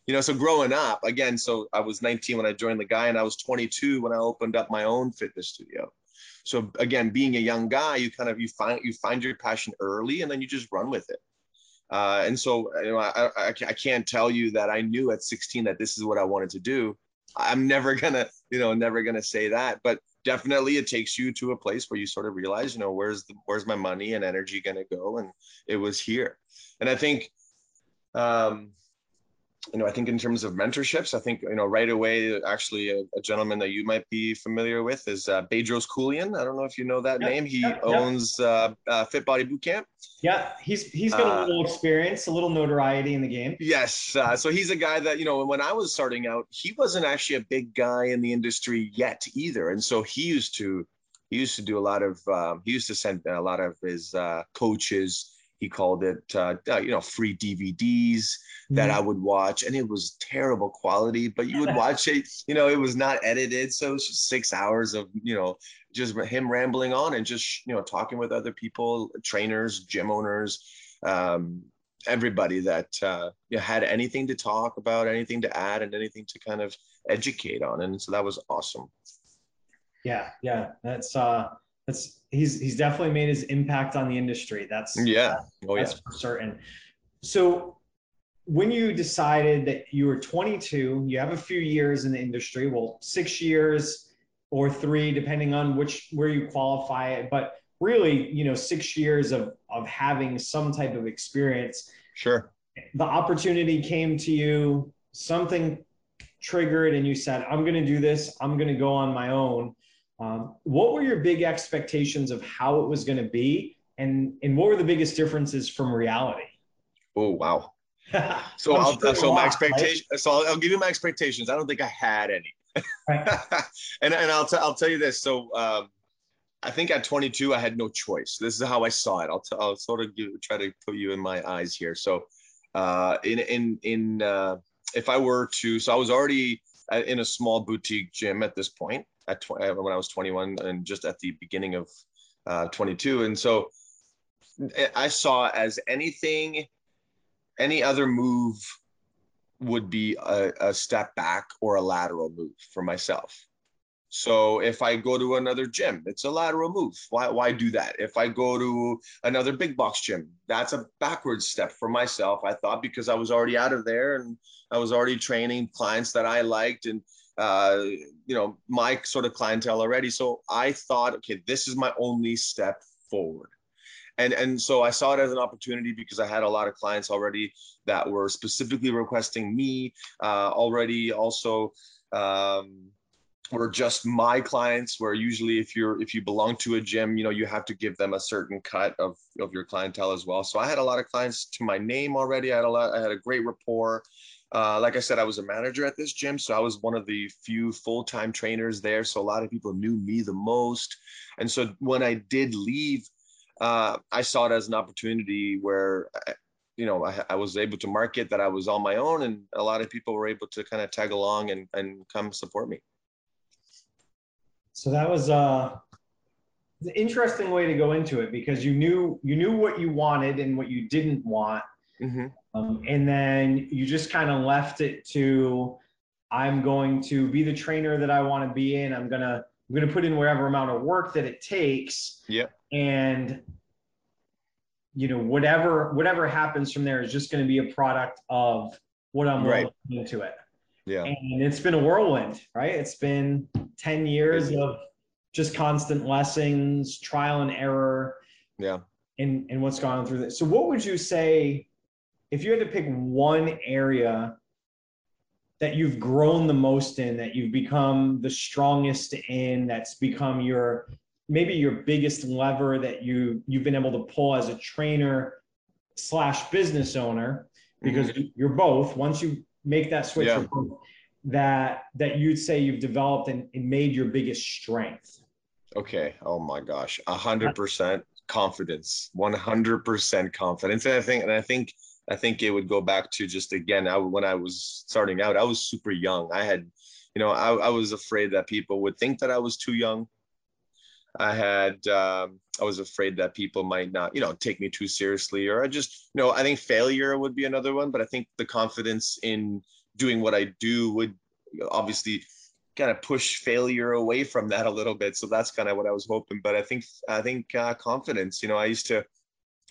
You know, so growing up again, so I was 19 when I joined the guy and I was 22 when I opened up my own fitness studio. So again, being a young guy, you kind of, you find, you find your passion early and then you just run with it. Uh, and so, you know, I, I, I can't tell you that I knew at 16 that this is what I wanted to do. I'm never gonna, you know, never gonna say that. But definitely, it takes you to a place where you sort of realize, you know, where's the where's my money and energy gonna go, and it was here. And I think, um, you know, I think in terms of mentorships, I think, you know, right away, actually, a, a gentleman that you might be familiar with is uh, Bedros Keuilian. I don't know if you know that name. He owns uh, uh, Fit Body Bootcamp. Yeah, he's he's got a uh, little experience, a little notoriety in the game. Yes, uh, so he's a guy that you know. When I was starting out, he wasn't actually a big guy in the industry yet either, and so he used to he used to do a lot of um, he used to send a lot of his uh, coaches he called it uh, uh you know free dvds that mm-hmm. i would watch and it was terrible quality but you would watch it you know it was not edited so it was just six hours of you know just him rambling on and just you know talking with other people trainers gym owners um, everybody that uh, you know, had anything to talk about anything to add and anything to kind of educate on and so that was awesome yeah yeah that's uh that's he's he's definitely made his impact on the industry. That's yeah, oh that's yeah, for certain. So when you decided that you were 22, you have a few years in the industry, well, six years or three, depending on which where you qualify it, but really, you know, six years of of having some type of experience. Sure. The opportunity came to you, something triggered, and you said, I'm gonna do this, I'm gonna go on my own um, what were your big expectations of how it was going to be, and and what were the biggest differences from reality? Oh wow! so I'll, sure so my expectation. Right? So I'll, I'll, give you my expectations. I don't think I had any. Right. and and I'll t- I'll tell you this. So um, I think at 22 I had no choice. This is how I saw it. I'll t- I'll sort of give, try to put you in my eyes here. So uh, in in in uh, if I were to, so I was already uh, in a small boutique gym at this point at tw- uh, when I was 21 and just at the beginning of uh, 22. And so I saw as anything, any other move would be a, a step back or a lateral move for myself. So if I go to another gym, it's a lateral move. Why, why do that? If I go to another big box gym, that's a backwards step for myself. I thought because I was already out of there and I was already training clients that I liked and uh, you know my sort of clientele already. So I thought, okay, this is my only step forward. And, and so I saw it as an opportunity because I had a lot of clients already that were specifically requesting me uh, already also um, were just my clients where usually if you're if you belong to a gym you know you have to give them a certain cut of of your clientele as well so i had a lot of clients to my name already i had a lot i had a great rapport uh, like i said i was a manager at this gym so i was one of the few full-time trainers there so a lot of people knew me the most. And so when i did leave uh, i saw it as an opportunity where you know I, I, was able to market that i was on my own and a lot of people were able to kind of tag along and, and come support me. So that was uh, an interesting way to go into it because you knew you knew what you wanted and what you didn't want, mm-hmm. um, and then you just kind of left it to I'm going to be the trainer that I want to be in. I'm gonna I'm gonna put in whatever amount of work that it takes. Yeah. And you know whatever whatever happens from there is just going to be a product of what I'm right. into it. Yeah. And it's been a whirlwind, right? It's been 10 years of just constant lessons, trial and error. Yeah. And, and what's gone through this. So what would you say if you had to pick one area that you've grown the most in, that you've become the strongest in, that's become your maybe your biggest lever that you you've been able to pull as a trainer slash business owner because mm-hmm. you're both once you make that switch yeah. that that you'd say you've developed and, and made your biggest strength. Okay. Oh my gosh. A hundred percent confidence. 100% confidence. And i think and i think i think it would go back to just again I, when i was starting out i was super young i had you know I, I was afraid that people would think that i was too young I had um, I was afraid that people might not, you know, take me too seriously, or I just, you know, I think failure would be another one. But I think the confidence in doing what I do would obviously kind of push failure away from that a little bit. So that's kind of what I was hoping. But I think I think uh, confidence. You know, I used to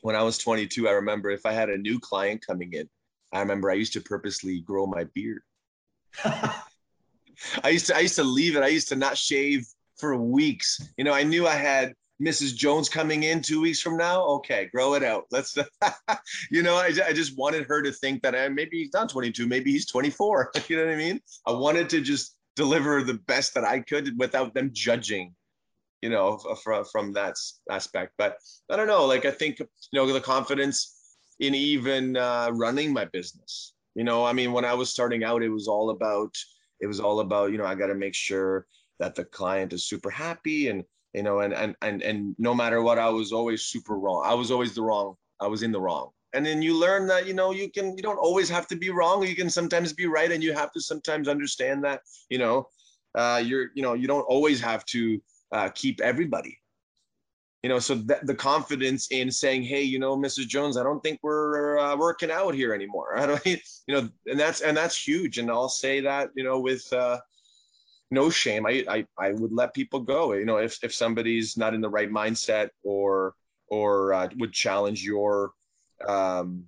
when I was 22, I remember if I had a new client coming in, I remember I used to purposely grow my beard. I used to I used to leave it. I used to not shave for weeks. You know, I knew I had Mrs. Jones coming in two weeks from now. Okay, grow it out. Let's, you know, I, I just wanted her to think that uh, maybe he's not 22, maybe he's 24. you know what I mean? I wanted to just deliver the best that I could without them judging, you know, from, from that aspect. But I don't know, like, I think, you know, the confidence in even uh, running my business. You know, I mean, when I was starting out, it was all about, it was all about, you know, I got to make sure that the client is super happy and you know and and and and no matter what i was always super wrong i was always the wrong i was in the wrong and then you learn that you know you can you don't always have to be wrong you can sometimes be right and you have to sometimes understand that you know uh, you're you know you don't always have to uh, keep everybody you know so the confidence in saying hey you know mrs jones i don't think we're uh, working out here anymore i don't you know and that's and that's huge and i'll say that you know with uh no shame. I, I I would let people go. You know, if if somebody's not in the right mindset or or uh, would challenge your um,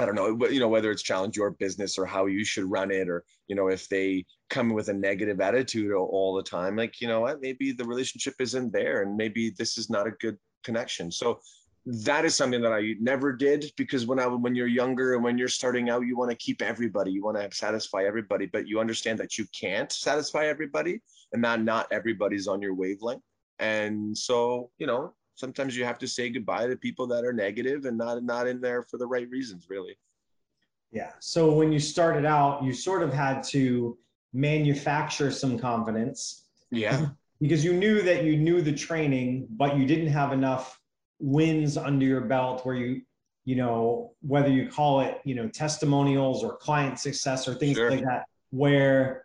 I don't know, you know, whether it's challenge your business or how you should run it, or you know, if they come with a negative attitude all the time, like you know what, maybe the relationship isn't there, and maybe this is not a good connection. So that is something that I never did because when I when you're younger and when you're starting out, you want to keep everybody, you want to satisfy everybody, but you understand that you can't satisfy everybody, and that not everybody's on your wavelength. And so, you know, sometimes you have to say goodbye to people that are negative and not not in there for the right reasons, really. Yeah. So when you started out, you sort of had to manufacture some confidence. Yeah. Because you knew that you knew the training, but you didn't have enough wins under your belt where you you know whether you call it you know testimonials or client success or things sure. like that where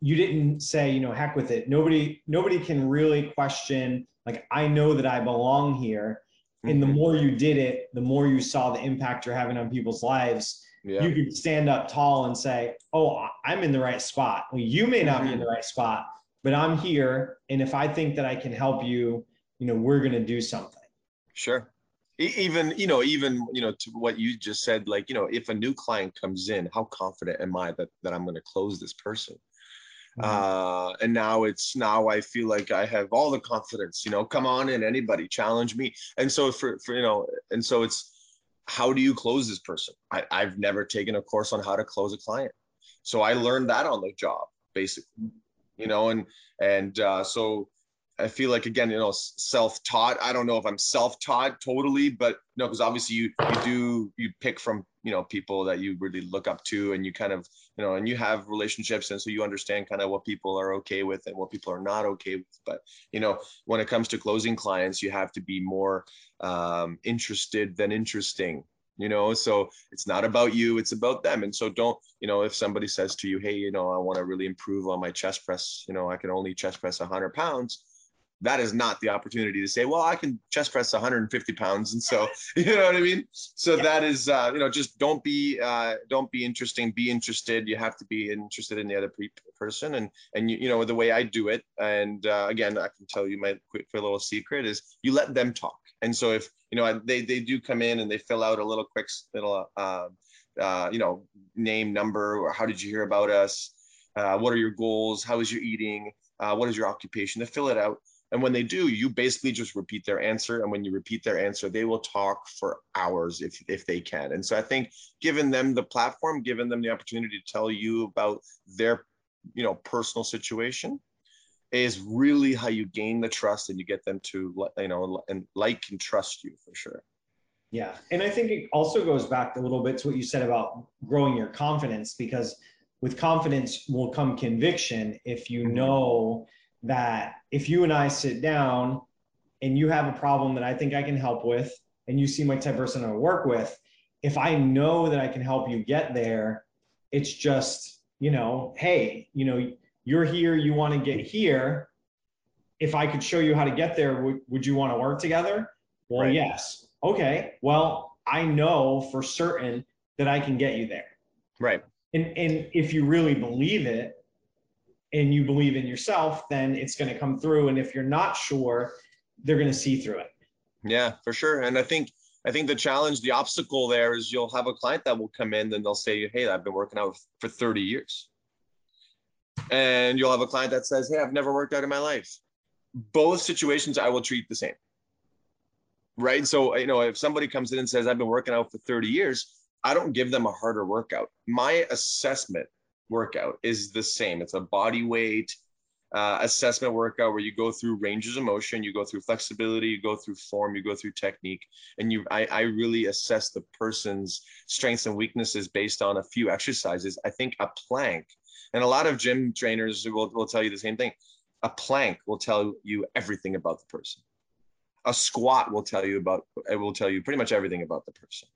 you didn't say you know heck with it nobody nobody can really question like i know that i belong here and the mm-hmm. more you did it the more you saw the impact you're having on people's lives yeah. you could stand up tall and say oh i'm in the right spot well you may not be in the mm-hmm. right spot but i'm here and if i think that i can help you you know we're going to do something Sure. Even, you know, even, you know, to what you just said, like, you know, if a new client comes in, how confident am I that, that I'm going to close this person? Mm-hmm. Uh, and now it's now I feel like I have all the confidence, you know, come on in, anybody challenge me. And so for, for, you know, and so it's, how do you close this person? I, I've never taken a course on how to close a client. So I learned that on the job, basically, you know, and, and, uh, so I feel like again, you know, self-taught. I don't know if I'm self-taught totally, but you know, because obviously you you do you pick from you know people that you really look up to, and you kind of you know, and you have relationships, and so you understand kind of what people are okay with and what people are not okay with. But you know, when it comes to closing clients, you have to be more um, interested than interesting. You know, so it's not about you; it's about them. And so don't you know, if somebody says to you, "Hey, you know, I want to really improve on my chest press. You know, I can only chest press 100 pounds." That is not the opportunity to say, well, I can chest press 150 pounds. And so, you know what I mean? So yeah. that is, uh, you know, just don't be, uh, don't be interesting, be interested. You have to be interested in the other pe- person. And, and you, you know, the way I do it. And uh, again, I can tell you my quick little secret is you let them talk. And so if, you know, they, they do come in and they fill out a little quick little, uh, uh, you know, name, number, or how did you hear about us? Uh, what are your goals? How is your eating? Uh, what is your occupation? They fill it out and when they do, you basically just repeat their answer. And when you repeat their answer, they will talk for hours if, if they can. And so I think giving them the platform, giving them the opportunity to tell you about their, you know, personal situation is really how you gain the trust and you get them to, you know, and like and trust you for sure. Yeah. And I think it also goes back a little bit to what you said about growing your confidence because with confidence will come conviction if you mm-hmm. know that if you and I sit down and you have a problem that I think I can help with, and you see my type of person I work with, if I know that I can help you get there, it's just, you know, hey, you know, you're here, you want to get here. If I could show you how to get there, would, would you want to work together? Well, right. yes. Okay. Well, I know for certain that I can get you there. Right. And and if you really believe it, and you believe in yourself, then it's going to come through. And if you're not sure, they're going to see through it. Yeah, for sure. And I think I think the challenge, the obstacle there is you'll have a client that will come in and they'll say, Hey, I've been working out for 30 years. And you'll have a client that says, Hey, I've never worked out in my life. Both situations I will treat the same. Right. So, you know, if somebody comes in and says, I've been working out for 30 years, I don't give them a harder workout. My assessment workout is the same. It's a body weight, uh, assessment workout where you go through ranges of motion, you go through flexibility, you go through form, you go through technique, and you I, I really assess the person's strengths and weaknesses based on a few exercises. I think a plank, and a lot of gym trainers will, will tell you the same thing. A plank will tell you everything about the person. A squat will tell you about it will tell you pretty much everything about the person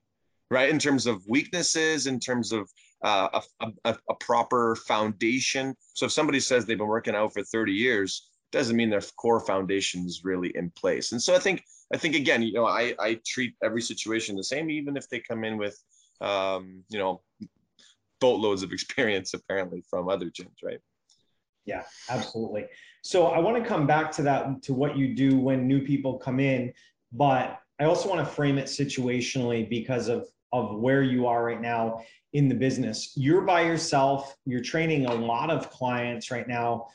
right? In terms of weaknesses, in terms of uh, a, a, a, proper foundation. So if somebody says they've been working out for 30 years, doesn't mean their core foundation is really in place. And so I think, I think again, you know, I, I treat every situation the same, even if they come in with, um, you know, boatloads of experience apparently from other gyms, right? Yeah, absolutely. So I want to come back to that, to what you do when new people come in, but I also want to frame it situationally because of of where you are right now in the business. You're by yourself, you're training a lot of clients right now.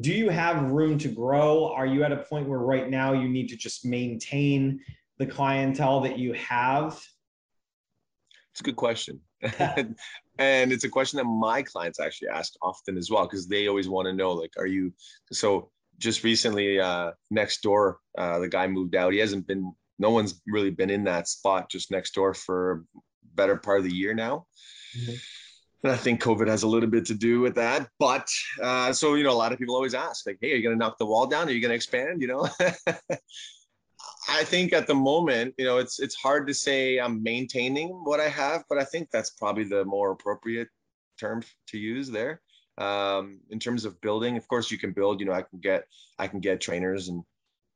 Do you have room to grow? Are you at a point where right now you need to just maintain the clientele that you have? It's a good question. and it's a question that my clients actually ask often as well because they always want to know like are you so just recently uh next door uh the guy moved out he hasn't been no one's really been in that spot just next door for better part of the year now. Mm-hmm. And I think COVID has a little bit to do with that. But uh, so, you know, a lot of people always ask, like, hey, are you going to knock the wall down? Are you going to expand? You know, I think at the moment, you know, it's it's hard to say I'm maintaining what I have, but I think that's probably the more appropriate term to use there. Um, in terms of building, of course, you can build. You know, I can get I can get trainers and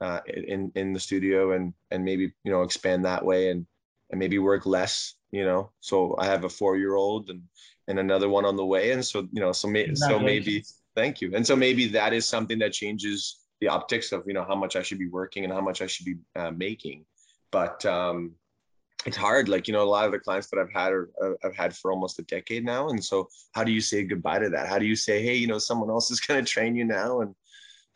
uh, in in the studio and and maybe you know expand that way and and maybe work less you know? So i have a four year old and and another one on the way and so you know so may, so maybe thank you. And so maybe that is something that changes the optics of you know how much i should be working and how much i should be uh, making. But um it's hard like you know a lot of the clients that i've had are uh, i've had for almost a decade now and so how do you say goodbye to that? How do you say hey you know someone else is going to train you now? And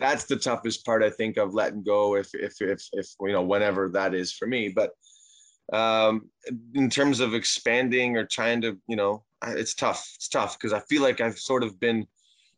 that's the toughest part I think of letting go if if if if you know whenever that is for me. But um, in terms of expanding or trying to you know it's tough. It's tough because I feel like I've sort of been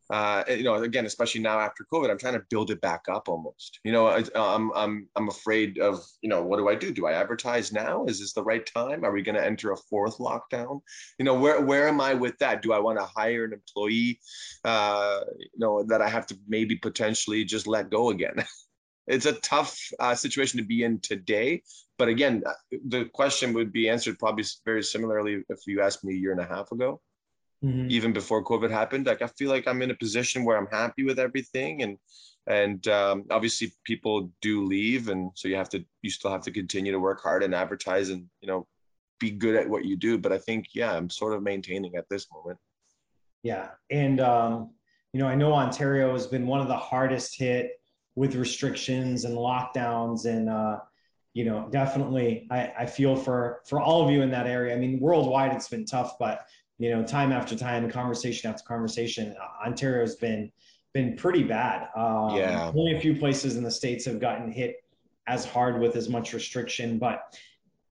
uh, you know, again, especially now after COVID, I'm trying to build it back up almost. You know, I, am I'm I'm afraid of you know what do I do? Do I advertise now? Is this the right time? Are we going to enter a fourth lockdown? You know, where where am I with that? Do I want to hire an employee? Uh, you know, that I have to maybe potentially just let go again. it's a tough uh, situation to be in today. But again, uh, the question would be answered probably very similarly if you asked me a year and a half ago mm-hmm. even before COVID happened. Like I feel like I'm in a position where I'm happy with everything, and and um, obviously people do leave, and so you have to you still have to continue to work hard and advertise and you know be good at what you do. But I think yeah, I'm sort of maintaining at this moment. Yeah, and um, you know I know Ontario has been one of the hardest hit with restrictions and lockdowns and. Uh, you know definitely I, I feel for for all of you in that area i mean worldwide it's been tough but you know, time after time, conversation after conversation, Ontario's been been pretty bad. Um, yeah. Only a few places in the states have gotten hit as hard with as much restriction, but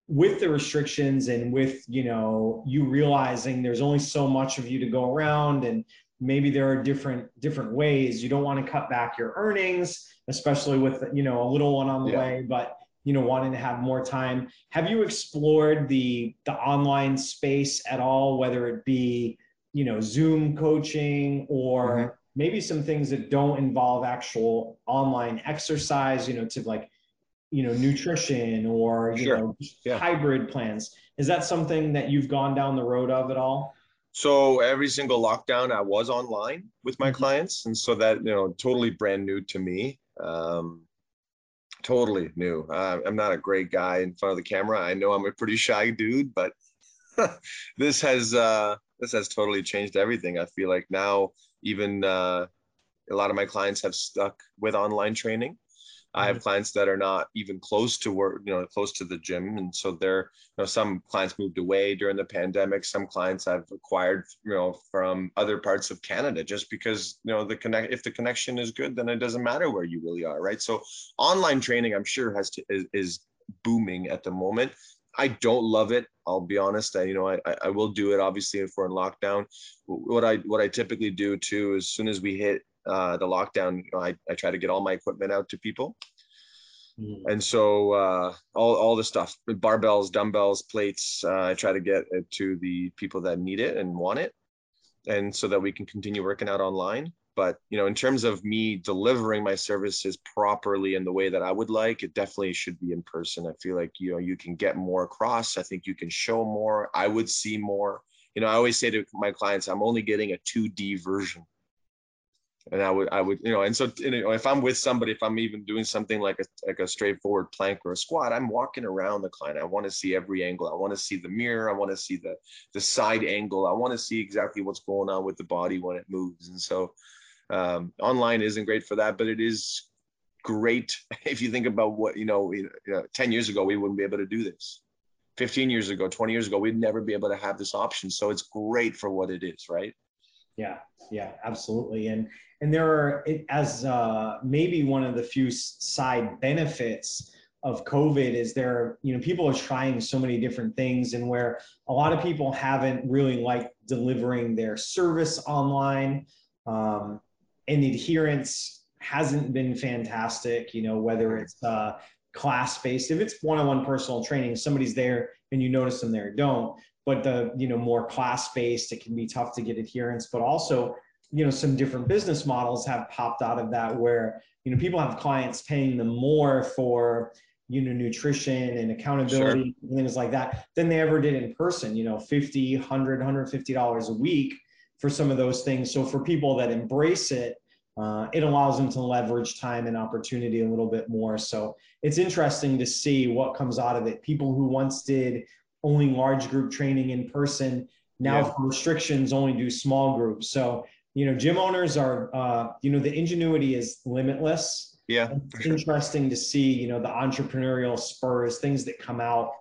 with the restrictions and with you know you realizing there's only so much of you to go around and maybe there are different different ways you don't want to cut back your earnings especially with you know a little one on the yeah. way but you know wanting to have more time have you explored the the online space at all whether it be you know zoom coaching or mm-hmm. maybe some things that don't involve actual online exercise you know to like you know nutrition or you sure. know yeah. hybrid plans is that something that you've gone down the road of at all so every single lockdown i was online with my mm-hmm. clients and so that you know totally brand new to me um, totally new. Uh, I'm not a great guy in front of the camera. I know I'm a pretty shy dude, but this has uh, this has totally changed everything. I feel like now even uh, a lot of my clients have stuck with online training. I have Mhm. clients that are not even close to work, you know, close to the gym. And so they're, you know, some clients moved away during the pandemic. Some clients I've acquired, you know, from other parts of Canada just because, you know, the connect, if the connection is good, then it doesn't matter where you really are. Right. So online training, I'm sure has to, is, is booming at the moment. I don't love it. I'll be honest. I, you know, I I will do it obviously if we're in lockdown. What I, what I typically do too, as soon as we hit uh, the lockdown, you know, I, I try to get all my equipment out to people. Mhm. And so uh, all, all the stuff, barbells, dumbbells, plates, uh, I try to get it to the people that need it and want it. And so that we can continue working out online. But, you know, in terms of me delivering my services properly in the way that I would like, it definitely should be in person. I feel like, you know, you can get more across. I think you can show more. I would see more. You know, I always say to my clients, I'm only getting a 2D version and I would, I would, you know, and so you know, if I'm with somebody, if I'm even doing something like a like a straightforward plank or a squat, I'm walking around the client. I want to see every angle. I want to see the mirror. I want to see the the side angle. I want to see exactly what's going on with the body when it moves. And so, um, online isn't great for that, but it is great if you think about what you know, you know. Ten years ago, we wouldn't be able to do this. 15 years ago, 20 years ago, we'd never be able to have this option. So it's great for what it is, right? Yeah, yeah, absolutely. And and there are it, as uh, maybe one of the few side benefits of COVID is there, you know, people are trying so many different things, and where a lot of people haven't really liked delivering their service online, um, and the adherence hasn't been fantastic. You know, whether it's uh, class based, if it's one-on-one personal training, somebody's there and you notice them there, don't but the you know more class based it can be tough to get adherence but also you know some different business models have popped out of that where you know people have clients paying them more for you know nutrition and accountability and things like that than they ever did in person you know 50 100 150 dollars a week for some of those things. So for people that embrace it uh, it allows them to leverage time and opportunity a little bit more. So it's interesting to see what comes out of it. People who once did only large group training in person. Now, Yeah. for restrictions, only do small groups. So, you know, gym owners are, uh, you know, the ingenuity is limitless. Yeah, It's sure. interesting to see, you know, the entrepreneurial spurs, things that come out,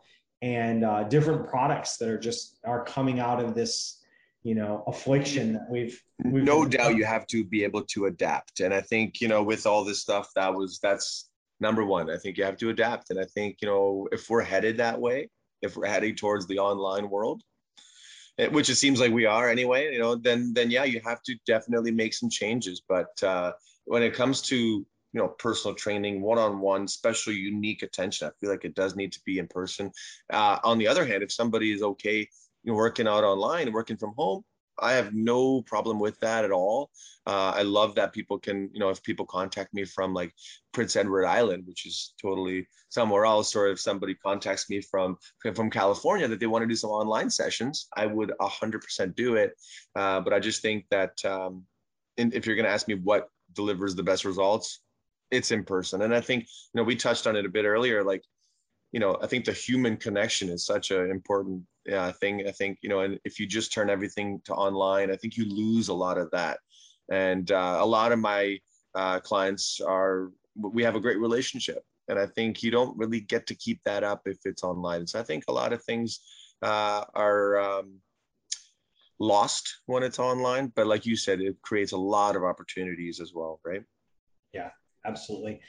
and uh, different products that are just are coming out of this, you know, affliction that we've. we've no doubt you have to be able to adapt and i think you know with all this stuff that was that's number one i think you have to adapt and i think you know if we're headed that way if we're heading towards the online world eh, which it seems like we are anyway you know then then yeah you have to definitely make some changes. But uh when it comes to you know personal training one-on-one special unique attention i feel like it does need to be in person. Uh, on the other hand if somebody is okay you know working out online working from home I have no problem with that at all. Uh, I love that people can, you know, if people contact me from like Prince Edward Island, which is totally somewhere else, or if somebody contacts me from from California that they want to do some online sessions, I would hundred percent do it. Uh, but I just think that um, if you're going to ask me what delivers the best results, it's in person. And I think you know we touched on it a bit earlier, like you know, I think the human connection is such an important yeah, thing. I think, you know, and if you just turn everything to online, I think you lose a lot of that. And uh, a lot of my uh, clients are, we have a great relationship. And I think you don't really get to keep that up if it's online. So I think a lot of things uh, are um, lost when it's online. But like you said, it creates a lot of opportunities as well, right? Yeah, absolutely.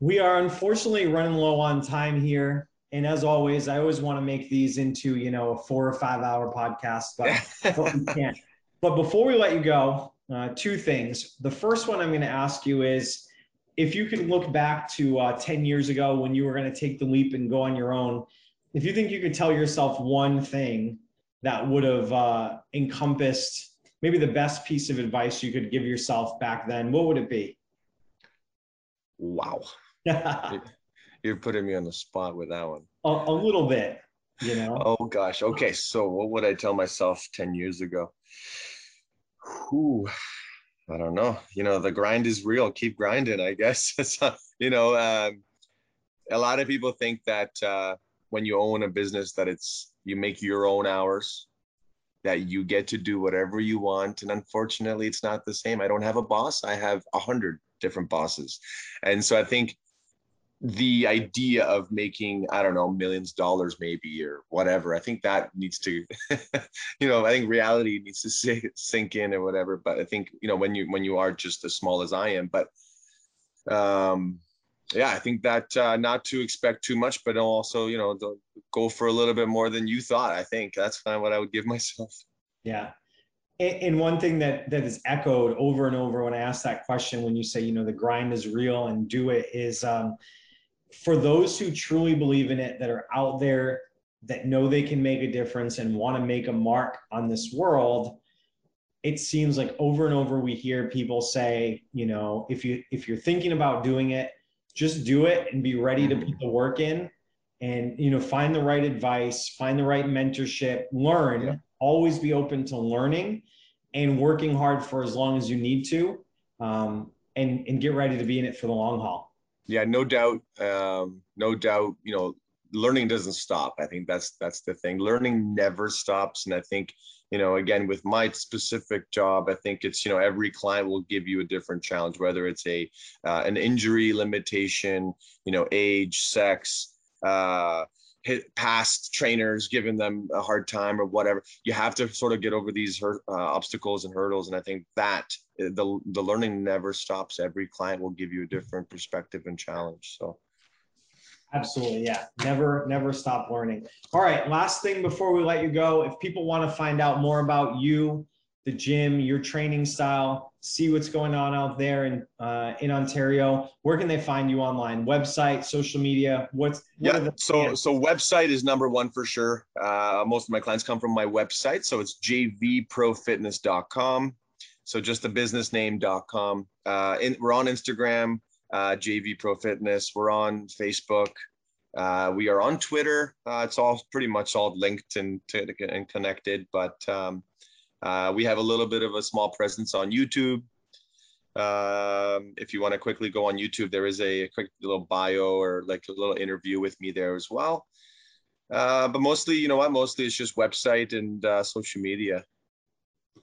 We are unfortunately running low on time here. And as always, I always want to make these into, you know, a four or five hour podcast, but, but we can't. But before we let you go, uh, two things. The first one I'm going to ask you is if you could look back to uh, 10 years ago when you were going to take the leap and go on your own, if you think you could tell yourself one thing that would have uh, encompassed maybe the best piece of advice you could give yourself back then, what would it be? wow. A, You're putting me on the spot with that one. a little bit, you know? Oh gosh. Okay. So what would I tell myself 10 years ago? Whew, I don't know. You know, the grind is real. Keep grinding, I guess. you know, um, a lot of people think that uh, when you own a business that it's you make your own hours, that you get to do whatever you want. And unfortunately, it's not the same. I don't have a boss. I have a hundred different bosses and so i think the idea of making i don't know millions of dollars maybe or whatever i think that needs to you know i think reality needs to sink, in or whatever but i think you know when you when you are just as small as i am but um yeah i think that uh, not to expect too much but also you know go for a little bit more than you thought i think. That's kind of what i would give myself. Yeah. And one thing that that is echoed over and over when i ask that question when you say you know the grind is real and do it is um, for those who truly believe in it that are out there that know they can make a difference and want to make a mark on this world it seems like over and over we hear people say you know if you if you're thinking about doing it just do it and be ready to put the work in and you know find the right advice find the right mentorship learn yeah. always be open to learning and working hard for as long as you need to um, and and get ready to be in it for the long haul yeah, no doubt, um, no doubt. You know, learning doesn't stop. I think that's that's the thing. Learning never stops, and I think you know, again, with my specific job, I think it's you know every client will give you a different challenge, whether it's a uh, an injury limitation, you know, age, sex. Uh, hit past trainers giving them a hard time or whatever. You have to sort of get over these uh, obstacles and hurdles. And i think that uh, the the learning never stops. Every client will give you a different perspective and challenge. So. Absolutely. Yeah. Never never stop learning. All right. Last thing before we let you go if people want to find out more about you the gym, your training style, see what's going on out there in uh, in Ontario. Where can they find you online? Website, social media. What's what yeah. So plans? so website is number one for sure. Uh, most of my clients come from my website, so it's jvprofitness.com. So just the business name.com. Uh, in, we're on Instagram, uh, JV Pro Fitness. We're on Facebook. Uh, we are on Twitter. Uh, it's all pretty much all linked and, and connected, but um, uh, we have a little bit of a small presence on YouTube. Um, if you want to quickly go on YouTube, there is a, quick little bio or like a little interview with me there as well. Uh, but mostly, you know what? Mostly it's just website and uh, social media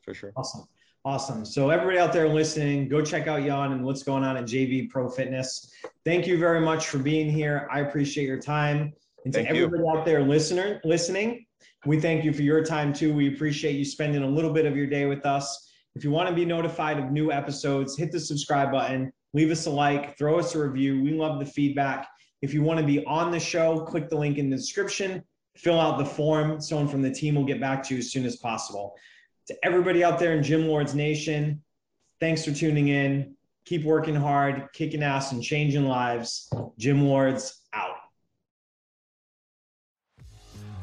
for sure. Awesome. Awesome. So everybody out there listening, go check out Jan and what's going on at JV Pro Fitness. Thank you very much for being here. I appreciate your time. And to everybody you. out there listener listening, we thank you for your time too. We appreciate you spending a little bit of your day with us. If you want to be notified of new episodes, hit the subscribe button, leave us a like, throw us a review. We love the feedback. If you want to be on the show, click the link in the description, fill out the form. Someone from the team will get back to you as soon as possible. To everybody out there in Gym Lords Nation, thanks for tuning in. Keep working hard, kicking ass, and changing lives. Gym Lords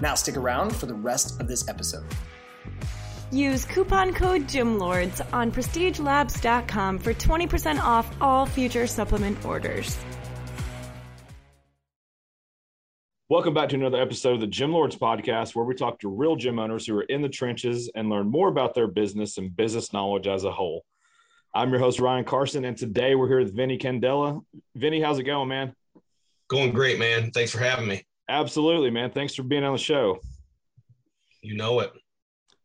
Now stick around for the rest of this episode. Use coupon code GYMLORDS on prestigelabs.com for 20% off all future supplement orders. Welcome back to another episode of the Gym Lords podcast, where we talk to real gym owners who are in the trenches and learn more about their business and business knowledge as a whole. I'm your host, Ryan Carson, and today we're here with Vinnie Candela. Vinnie, how's it going, man? Going great, man. Thanks for having me. Absolutely, man. Thanks for being on the show. You know it.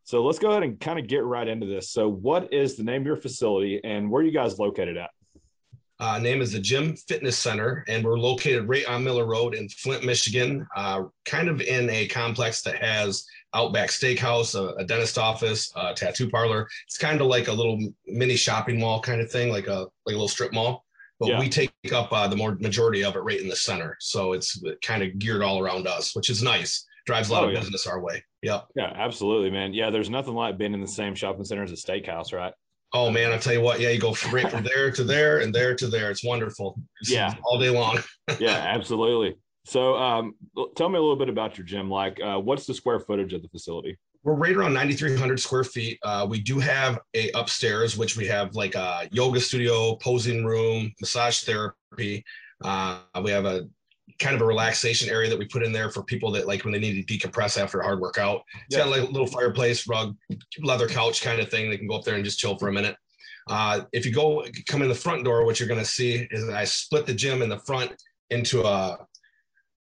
So let's go ahead and kind of get right into this. So, what is the name of your facility and where are you guys located at? Uh, name is the Gym Fitness Center, and we're located right on Miller Road in Flint, Michigan, uh, kind of in a complex that has Outback Steakhouse, a, a, dentist office, a tattoo parlor. It's kind of like a little mini shopping mall kind of thing, like a like a little strip mall but yeah. we take up uh, the more majority of it right in the center. So it's kind of geared all around us, which is nice. drives a lot Oh, of yeah. business our way. Yep. Yeah, absolutely, man. Yeah, there's nothing like being in the same shopping center as a steakhouse, right? Oh man, I tell you what, yeah, you go straight from there to there and there to there. It's wonderful. It's Yeah. all day long. Yeah, absolutely. So, um, tell me a little bit about your gym. Like, uh, what's the square footage of the facility? We're right around 9,300 square feet. Uh, we do have a upstairs, which we have like a yoga studio, posing room, massage therapy. Uh, we have a kind of a relaxation area that we put in there for people that like when they need to decompress after a hard workout. It's got like a little fireplace, rug, leather couch kind of thing. They can go up there and just chill for a minute. Uh, if you go come in the front door, what you're going to see is I split the gym in the front into a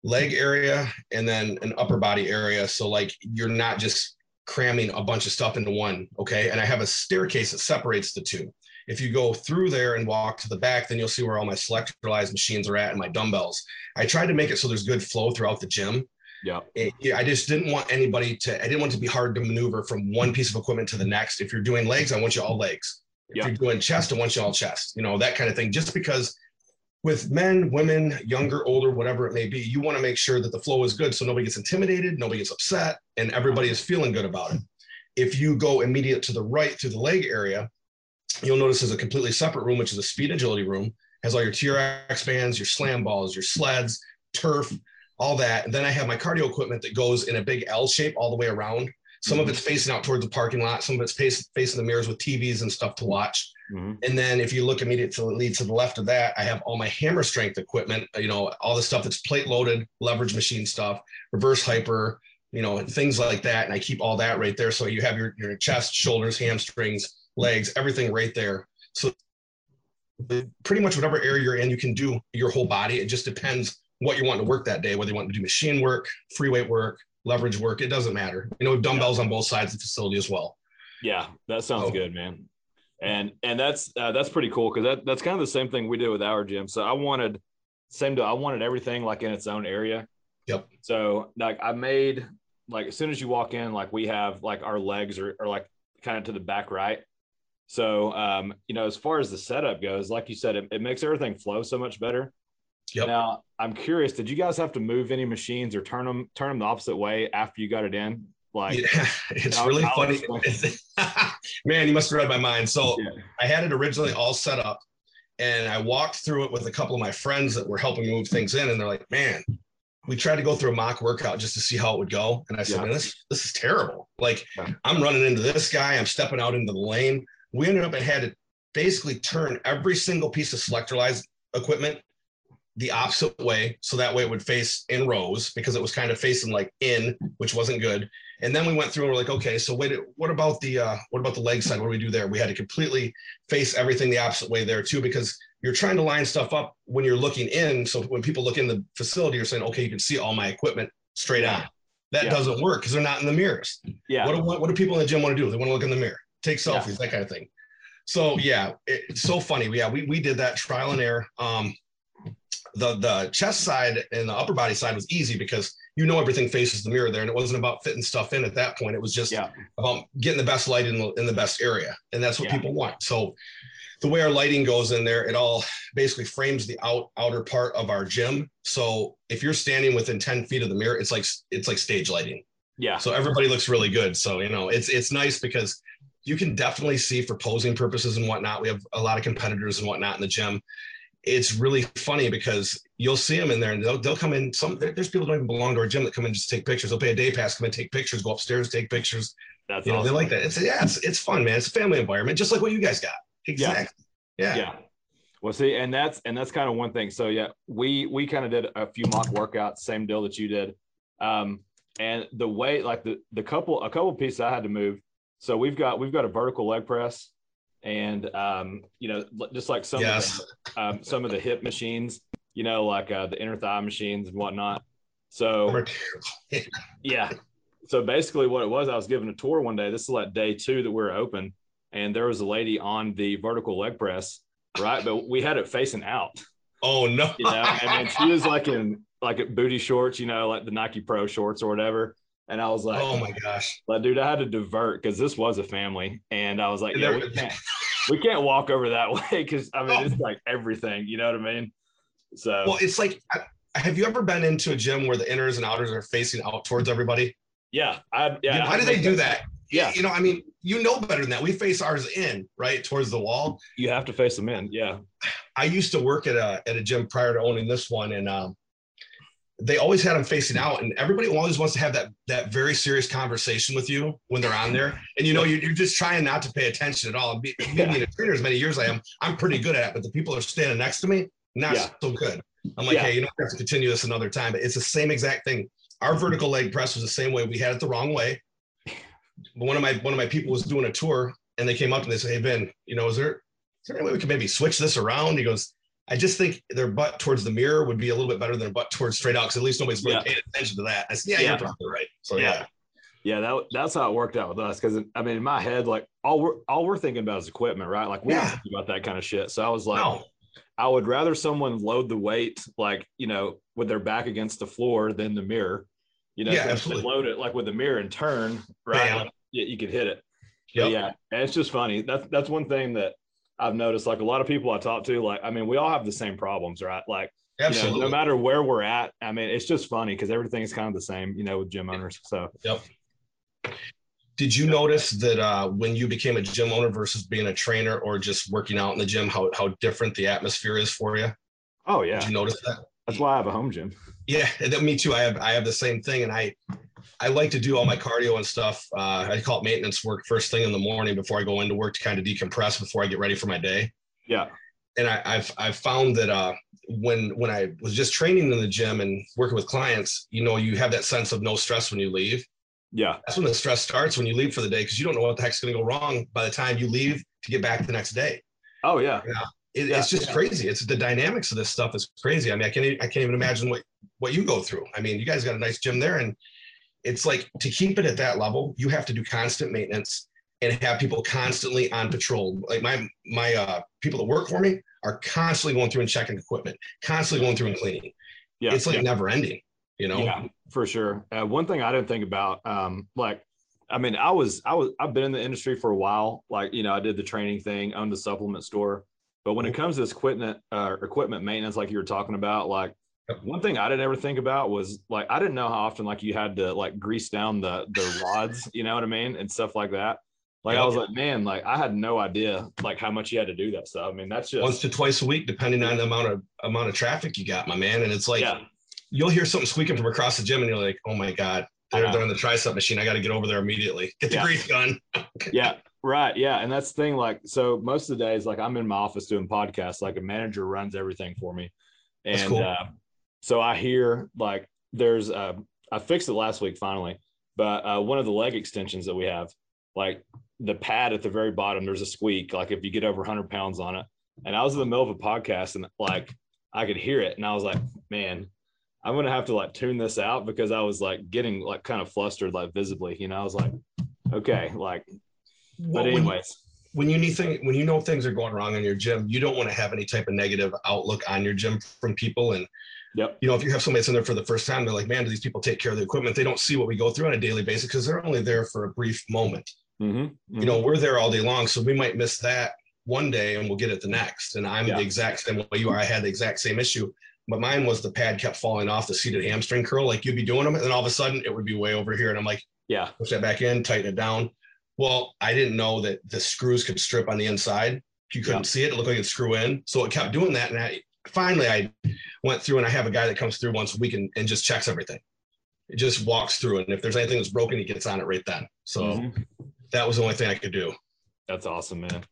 leg area and then an upper body area. So like you're not just cramming a bunch of stuff into one. Okay. And I have a staircase that separates the two. If you go through there and walk to the back, then you'll see where all my selectorized machines are at and my dumbbells. I tried to make it so there's good flow throughout the gym. Yeah. It- I just didn't want anybody to, I didn't want it to be hard to maneuver from one piece of equipment to the next. If you're doing legs, I want you all legs. If Yeah. you're doing chest, I want you all chest, you know, that kind of thing. Just because with men, women, younger, older, whatever it may be, you want to make sure that the flow is good so nobody gets intimidated, nobody gets upset, and everybody is feeling good about it. If you go immediate to the right through the leg area, you'll notice there's a completely separate room, which is a speed agility room, has all your TRX bands, your slam balls, your sleds, turf, all that. And then I have my cardio equipment that goes in a big L shape all the way around. Some of mm-hmm. it's facing out towards the parking lot, some of it's facing, facing the mirrors with TVs and stuff to watch. Mhm. And then if you look immediately to the left of that, I have all my hammer strength equipment, you know, all the stuff that's plate loaded, leverage machine stuff, reverse hyper, you know, things like that. And I keep all that right there. So you have your, your chest, shoulders, hamstrings, legs, everything right there. So pretty much whatever area you're in, you can do your whole body. It just depends what you want to work that day, whether you want to do machine work, free weight work, leverage work, it doesn't matter. You know, dumbbells on both sides of the facility as well. Yeah, that sounds Oh. good, man. And and that's uh, that's pretty cool because that that's kind of the same thing we did with our gym. So I wanted same to I wanted everything like in its own area. Yep. So like I made like as soon as you walk in, like we have like our legs are, are like kind of to the back right. So um, you know, as far as the setup goes, like you said, it, it makes everything flow so much better. Yep. Now I'm curious, did you guys have to move any machines or turn them turn them the opposite way after you got it in? Like Yeah, it's really I'll funny. Man, you must have read my mind. So Yeah. I had it originally all set up and I walked through it with a couple of my friends that were helping move things in. And they're like, man, we tried to go through a mock workout just to see how it would go. And I said, Yeah. man, this, this is terrible. Like. I'm running into this guy, I'm stepping out into the lane. We ended up and had to basically turn every single piece of selectorized equipment the opposite way so that way it would face in rows because it was kind of facing like in which wasn't good and then we went through and we're like okay so wait what about the uh what about the leg side what do we do there we had to completely face everything the opposite way there too because you're trying to line stuff up when you're looking in so when people look in the facility you're saying okay you can see all my equipment straight on that Yeah. doesn't work because they're not in the mirrors yeah. what do, what, what do people in the gym want to do? They want to look in the mirror, take Yeah. selfies, that kind of thing. So yeah, it- it's so funny. Yeah, we, we did that trial and error. Um, the the chest side and the upper body side was easy because you know everything faces the mirror there, and it wasn't about fitting stuff in at that point. It was just Yeah. about getting the best light in the, in the best area, and that's what Yeah. people want. So the way our lighting goes in there, it all basically frames the out outer part of our gym. So if you're standing within 10 feet of the mirror, it's like it's like stage lighting. Yeah. So everybody looks really good. So you know, it's it's nice because you can definitely see for posing purposes and whatnot. We have a lot of competitors and whatnot in the gym. It's really funny because you'll see them in there and they'll, they'll come in. Some there's people who don't even belong to our gym that come in just to take pictures. They'll pay a day pass, come and take pictures, go upstairs, take pictures. That's You know, awesome. they like that. It's yeah, it's, it's fun, man. It's a family environment, just like what you guys got. Exactly. Yeah. yeah well see and that's and that's kind of one thing so yeah we we kind of did a few mock workouts same deal that you did um and the way like the the couple a couple pieces i had to move so we've got we've got a vertical leg press and um you know just like some Yes. of the, um, some of the hip machines you know like uh, the inner thigh machines and whatnot so yeah. So basically, what it was, I was giving a tour one day. This is like day two that we are open, and there was a lady on the vertical leg press, right? But we had it facing out, Oh no. you know. and then she was like in like booty shorts, you know, like the Nike Pro shorts or whatever. And I was like, oh my gosh. like, dude, I had to divert because this was a family, and I was like, yeah, we can't, we can't walk over that way because I mean, it's like everything, you know what I mean? So Well, it's like have you ever been into a gym where the inners and outers are facing out towards everybody? Yeah, I, yeah. Why do they do that? Yeah. You know, I mean, you know better than that. We face ours in, right, towards the wall. You have to face them in. Yeah. I used to work at a at a gym prior to owning this one, and um, they always had them facing out, and everybody always wants to have that that very serious conversation with you when they're on there, and you know you're, you're just trying not to pay attention at all. Be, me being a trainer as many years as I am, I'm pretty good at it, but the people are standing next to me, not Yeah. so good. I'm like, Yeah. hey, you know, we have to continue this another time, but it's the same exact thing. Our vertical leg press was the same way. We had it the wrong way. But one of my one of my people was doing a tour, and they came up and they said, "Hey Ben, you know, is there is there any way we could maybe switch this around?" He goes, "I just think their butt towards the mirror would be a little bit better than their butt towards straight out, because at least nobody's really Yeah. paying attention to that." I said, "Yeah, Yeah. you're probably right." So Yeah. yeah, Yeah, that, that's how it worked out with us. Because I mean, in my head, like all we're all we're thinking about is equipment, right? Like we Yeah. don't think about that kind of shit. So I was like, no, I would rather someone load the weight, like you know, with their back against the floor than the mirror. You know, Yeah, load it like with the mirror and turn, right? Like, yeah, you could hit it. Yep. yeah, and it's just funny. That's that's one thing that I've noticed. Like a lot of people I talk to, like I mean, we all have the same problems, right? Like you know, no matter where we're at, I mean, it's just funny because everything is kind of the same, you know, with gym owners. So Yep. Did you notice that uh, when you became a gym owner versus being a trainer or just working out in the gym, how how different the atmosphere is for you? oh yeah, Did you notice that? that's why I have a home gym. Yeah, me too. I have I have the same thing, and I I like to do all my cardio and stuff. Uh, I call it maintenance work first thing in the morning before I go into work to kind of decompress before I get ready for my day. Yeah, And I, I've I've found that uh, when when I was just training in the gym and working with clients, you know, you have that sense of no stress when you leave. yeah, That's when the stress starts when you leave for the day because you don't know what the heck's going to go wrong by the time you leave to get back the next day. oh yeah, It, Yeah, it's just yeah. crazy. It's the dynamics of this stuff is crazy. I mean, I can't I can't even imagine what what you go through. I mean, you guys got a nice gym there, and it's like to keep it at that level, you have to do constant maintenance and have people constantly on patrol. Like my my uh, people that work for me are constantly going through and checking equipment, constantly going through and cleaning. yeah. it's like yeah. never ending. You know? Yeah, for sure. Uh, one thing I didn't think about, um, like, I mean, I was, I was, I've been in the industry for a while. Like, you know, I did the training thing, owned the supplement store. But when it comes to this equipment, uh, equipment maintenance, like you were talking about, like. One thing I didn't ever think about was like I didn't know how often like you had to like grease down the the rods, you know what I mean, and stuff like that. Like I Yep. was like, man, like I had no idea like how much you had to do that stuff. I mean, that's just Once to twice a week, depending on the amount of amount of traffic you got, my man. And it's like yeah, you'll hear something squeaking from across the gym, and you're like, "Oh my god, they're, they're on the tricep machine. I got to get over there immediately. Get the Yeah. grease gun." yeah right yeah and that's the thing like so most of the days like i'm in my office doing podcasts like a manager runs everything for me That's and cool. uh, so i hear like there's uh, i fixed it last week finally but uh, one of the leg extensions that we have like the pad at the very bottom there's a squeak like if you get over 100 pounds on it. And i was in the middle of a podcast and like i could hear it. And i was like man i'm gonna have to like tune this out because i was like getting like kind of flustered like visibly you know? I was like okay like Well, but anyways, when you need thing when you know things are going wrong in your gym, you don't want to have any type of negative outlook on your gym from people. And yep, you know, if you have somebody that's in there for the first time, they're like, "Man, do these people take care of the equipment?" They don't see what we go through on a daily basis because they're only there for a brief moment. mm-hmm. You know, we're there all day long, so we might miss that one day and we'll get it the next. And I'm Yeah. the exact same way you are. I had the exact same issue. But mine was the pad kept falling off the seated hamstring curl. Like you'd be doing them, and then all of a sudden it would be way over here. And I'm like, yeah, push that back in, tighten it down. Well, I didn't know that the screws could strip on the inside. You couldn't Yeah. see it. It looked like it'd screw in. So it kept doing that. And I finally I went through and I have a guy that comes through once a week and, and just checks everything. It just walks through. And if there's anything that's broken, he gets on it right then. So Mhm. that was the only thing I could do. that's awesome, man.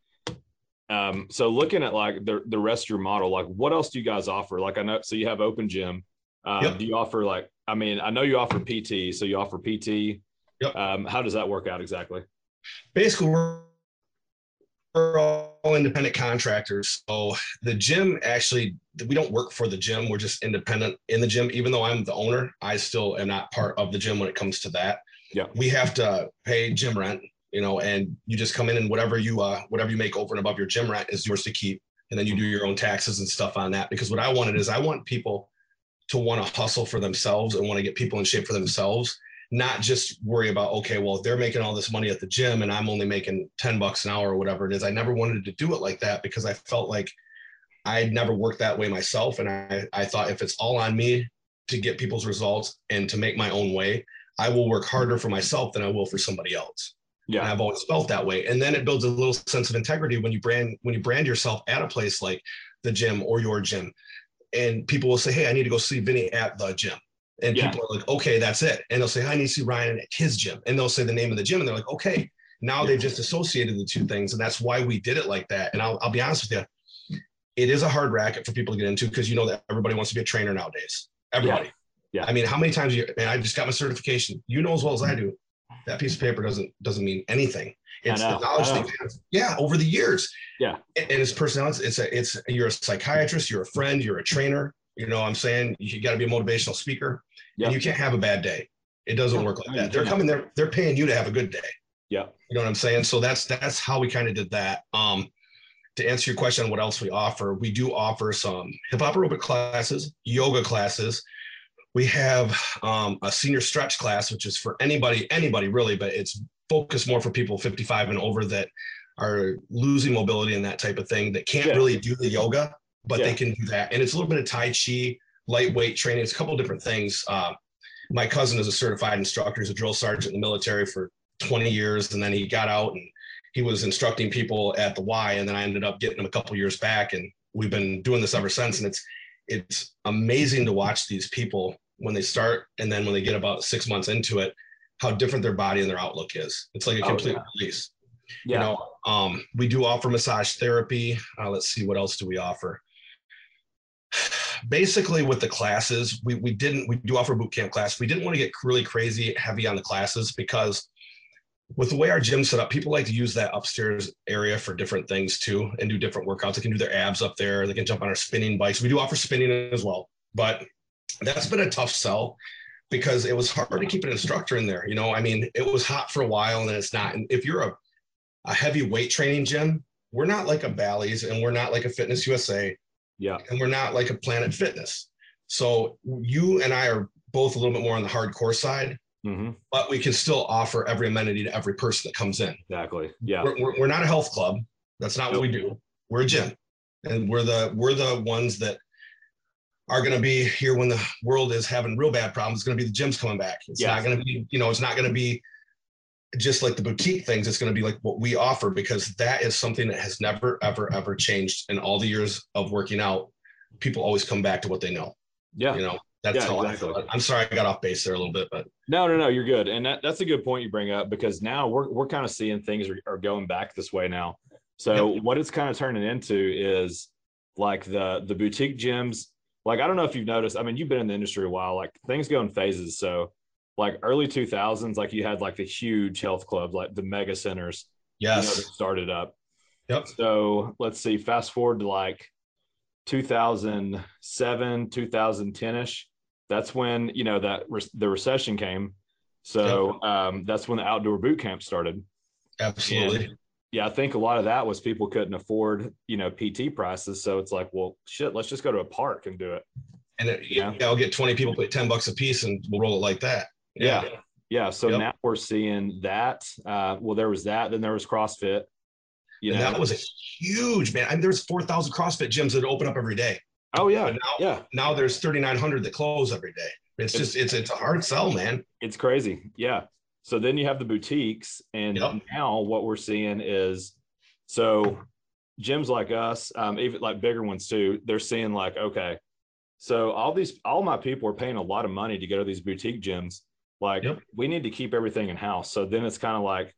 Um, so looking at like the the rest of your model, like what else do you guys offer? Like I know, so you have open gym. Um, Yep. Do you offer like? I mean, I know you offer PT, so you offer PT. Yep. Um, how does that work out exactly? basically we're all independent contractors. So the gym actually we don't work for the gym. We're just independent in the gym. Even though i'm the owner i still am not part of the gym when it comes to that. Yeah. we have to pay gym rent you know and you just come in and whatever you uh whatever you make over and above your gym rent is yours to keep. And then you do your own taxes and stuff on that. Because what i wanted is i want people to want to hustle for themselves and want to get people in shape for themselves not just worry about okay well they're making all this money at the gym and i'm only making 10 bucks an hour or whatever it is i never wanted to do it like that because i felt like i'd never worked that way myself and i, I thought if it's all on me to get people's results and to make my own way, I will work harder for myself than I will for somebody else. Yeah. And I've always felt that way. And then it builds a little sense of integrity when you brand when you brand yourself at a place like the gym or your gym. And people will say, Hey, I need to go see Vinnie at the gym. And yeah. people are like, okay, that's it. And they'll say, I need to see Ryan at his gym. And they'll say the name of the gym. And they're like, okay, now yeah. they've just associated the two things. And that's why we did it like that. And I'll, I'll be honest with you, it is a hard racket for people to get into because you know that everybody wants to be a trainer nowadays. Everybody. Yeah. yeah. I mean, how many times you, and I just got my certification. You know as well as I do, that piece of paper doesn't doesn't mean anything. It's the knowledge they have. Yeah, over the years. Yeah. And, and it's personality. It's a it's you're a psychiatrist, you're a friend, you're a trainer. You know, what I'm saying you got to be a motivational speaker. Yep. And you can't have a bad day. It doesn't work like that. They're coming there, they're paying you to have a good day. Yeah. You know what I'm saying? So that's that's how we kind of did that. Um to answer your question on what else we offer, we do offer some hip hop aerobic classes, yoga classes. We have um, a senior stretch class, which is for anybody, anybody really, but it's focused more for people 55 and over that are losing mobility and that type of thing that can't yeah. really do the yoga, but yeah. they can do that. And it's a little bit of Tai Chi, lightweight training. It's a couple different things. Uh, my cousin is a certified instructor. He's a drill sergeant in the military for 20 years, and then he got out and he was instructing people at the Y. And then I ended up getting him a couple years back, and we've been doing this ever since. And it's it's amazing to watch these people when they start, and then when they get about six months into it, how different their body and their outlook is. It's like a oh, complete oh, yeah. release. Yeah. You know, um, we do offer massage therapy. Uh, let's see, what else do we offer? Basically with the classes we, we didn't we do offer boot camp class. We didn't want to get really crazy heavy on the classes because with the way our gym's set up people like to use that upstairs area for different things too and do different workouts. They can do their abs up there. They can jump on our spinning bikes. We do offer spinning as well but that's been a tough sell because it was hard to keep an instructor in there you know? I mean it was hot for a while and then it's not and if you're a, a heavy weight training gym we're not like a Bally's and we're not like a Fitness USA yeah. And we're not like a Planet Fitness. So you and I are both a little bit more on the hardcore side, mm-hmm. but we can still offer every amenity to every person that comes in. Exactly. Yeah. We're, we're, we're not a health club. That's not nope. what we do. We're a gym, and we're the we're the ones that are going to be here when the world is having real bad problems. It's going to be the gyms coming back. It's yes. not going to be you know it's not going to be just like the boutique things, it's going to be like what we offer because that is something that has never, ever, ever changed in all the years of working out. People always come back to what they know. Yeah. You know, that's yeah, how exactly. I feel. I'm sorry I got off base there a little bit, but no, no, no, you're good. And that, that's a good point you bring up because now we're, we're kind of seeing things are, are going back this way now. So yep. what it's kind of turning into is like the, the boutique gyms. Like, I don't know if you've noticed, I mean, you've been in the industry a while, like things go in phases. So like early 2000s like you had like the huge health clubs like the mega centers yes you know, started up. Yep. So let's see fast forward to like 2007 2010ish that's when you know that re- the recession came. So yep. um, that's when the outdoor boot camp started. Absolutely. And, yeah i think a lot of that was people couldn't afford you know pt prices. So it's like well shit let's just go to a park and do it. And it, yeah. I'll get 20 people put 10 bucks a piece and we'll roll it like that. Yeah. Yeah. So yep. now we're seeing that. Uh, well, there was that. Then there was CrossFit. You know, that was a huge man. I mean, there's 4,000 CrossFit gyms that open up every day. Oh yeah. now, yeah. Now there's 3,900 that close every day. It's, it's, just, it's, it's a hard sell, man. It's crazy. Yeah. So then you have the boutiques and yep. now what we're seeing is, so gyms like us, um, even like bigger ones too, they're seeing like, okay, so all these, all my people are paying a lot of money to go to these boutique gyms like yep. we need to keep everything in house. So then it's kind of like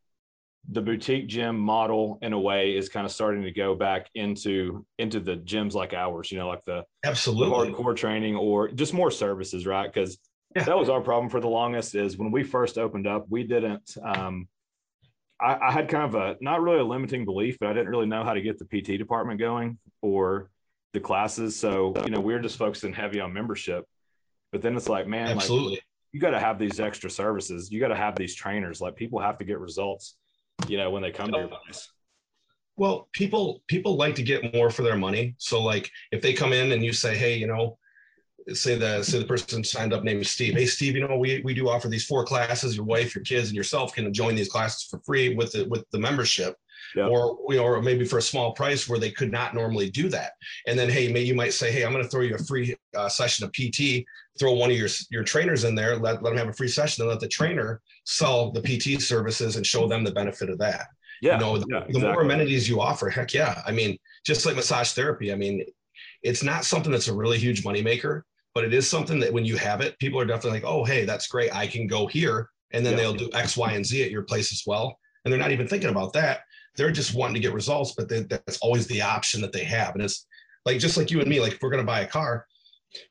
the boutique gym model in a way is kind of starting to go back into into the gyms like ours, you know, like the absolutely hardcore training or just more services, right? Because yeah. that was our problem for the longest is when we first opened up, we didn't um I, I had kind of a not really a limiting belief, but I didn't really know how to get the PT department going or the classes. So, you know, we are just focusing heavy on membership. But then it's like, man, absolutely. Like, you got to have these extra services. You got to have these trainers. Like people have to get results, you know, when they come to your place. Well, people people like to get more for their money. So like if they come in and you say, hey, you know, say the say the person signed up named Steve. Hey Steve, you know, we, we do offer these four classes. Your wife, your kids, and yourself can join these classes for free with the with the membership. Yeah. or you know, or maybe for a small price where they could not normally do that. And then, hey, maybe you might say, hey, I'm going to throw you a free uh, session of PT. Throw one of your your trainers in there, let, let them have a free session, and let the trainer sell the PT services and show them the benefit of that. Yeah. You know, the, yeah, the more amenities you offer, heck yeah. I mean, just like massage therapy, I mean, it's not something that's a really huge moneymaker, but it is something that when you have it, people are definitely like, oh, hey, that's great. I can go here. And then Yeah. they'll do X, Y, and Z at your place as well. And they're not even thinking about that. They're just wanting to get results, but they, that's always the option that they have. And it's like, just like you and me, like if we're going to buy a car,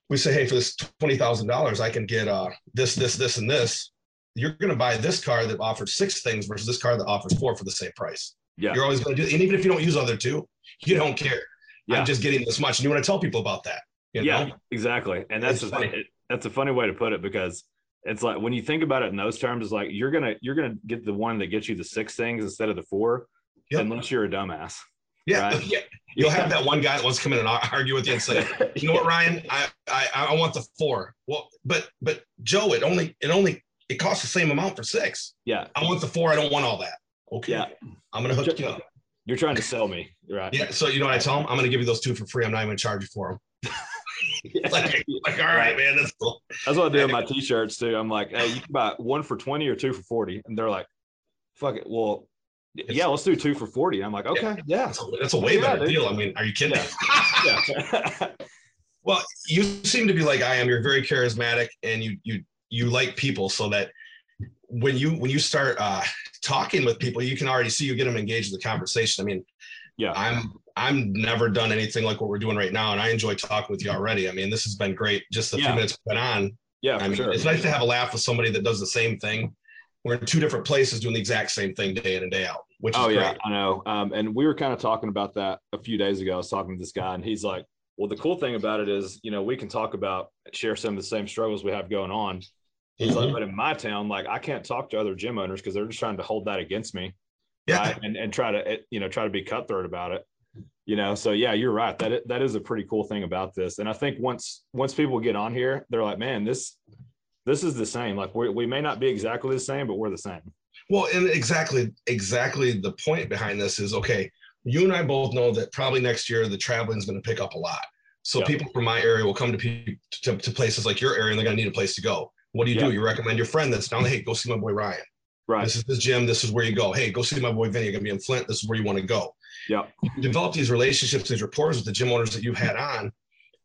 we say, hey, for this $20,000, I can get uh, this, this, this, and this. You're going to buy this car that offers six things versus this car that offers four for the same price. Yeah. You're always going to do, and even if you don't use other two, you don't care. Yeah. I'm just getting this much. And you want to tell people about that. You yeah, know? exactly. And that's It's a, funny. it, that's a funny way to put it because it's like when you think about it in those terms, it's like you're gonna you're gonna get the one that gets you the six things instead of the four, Yep. unless you're a dumbass. Yeah. Right. yeah. You'll have that one guy that wants to come in and argue with you and say, you know what, Ryan, I, I, I want the four. Well, but, but Joe, it only, it only, it costs the same amount for six. yeah, I want the four. I don't want all that. Okay. yeah. I'm going to hook you up. You're trying to sell me, right? Yeah. So, you know what I tell them? I'm going to give you those two for free. I'm not even going to charge you for them. like, like, all right, man. That's cool. That's what I do with my t-shirts too. I'm like, hey, you can buy one for 20 or two for 40. And they're like, fuck it. Well, yeah, let's do two for 40. I'm like, okay, yeah. That's a, that's a way Yeah, better dude. deal. I mean, are you kidding? Yeah. Well, you seem to be like I am. You're very charismatic, and you you you like people. So that when you when you start uh, talking with people, you can already see you get them engaged in the conversation. I mean, yeah. I'm I'm never done anything like what we're doing right now, and I enjoy talking with you already. I mean, this has been great. Just the Yeah. few minutes we've been on. Yeah, I mean, sure. it's nice to have a laugh with somebody that does the same thing. We're in two different places doing the exact same thing day in and day out, which is Oh great. yeah, I know. Um, and we were kind of talking about that a few days ago. I was talking to this guy, and he's like, "Well, the cool thing about it is, you know, we can talk about share some of the same struggles we have going on." He's like, Mhm. "But in my town, like, I can't talk to other gym owners because they're just trying to hold that against me, Yeah. right? And and try to, eh, you know, try to be cutthroat about it." You know, so yeah, you're right. That that is a pretty cool thing about this. And I think once once people get on here, they're like, "Man, this this is the same. Like, we we may not be exactly the same, but we're the same." Well, and exactly, exactly the point behind this is okay. You and I both know that probably next year the traveling is going to pick up a lot. So Yeah. people from my area will come to, pe- to to places like your area, and they're going to need a place to go. What do you Yeah. do? You recommend your friend that's down. Hey, go see my boy Ryan. Right. This is his gym. This is where you go. Hey, go see my boy Vinnie. You're going to be in Flint. This is where you want to go. Yeah. You develop these relationships, these rapports with the gym owners that you've had on,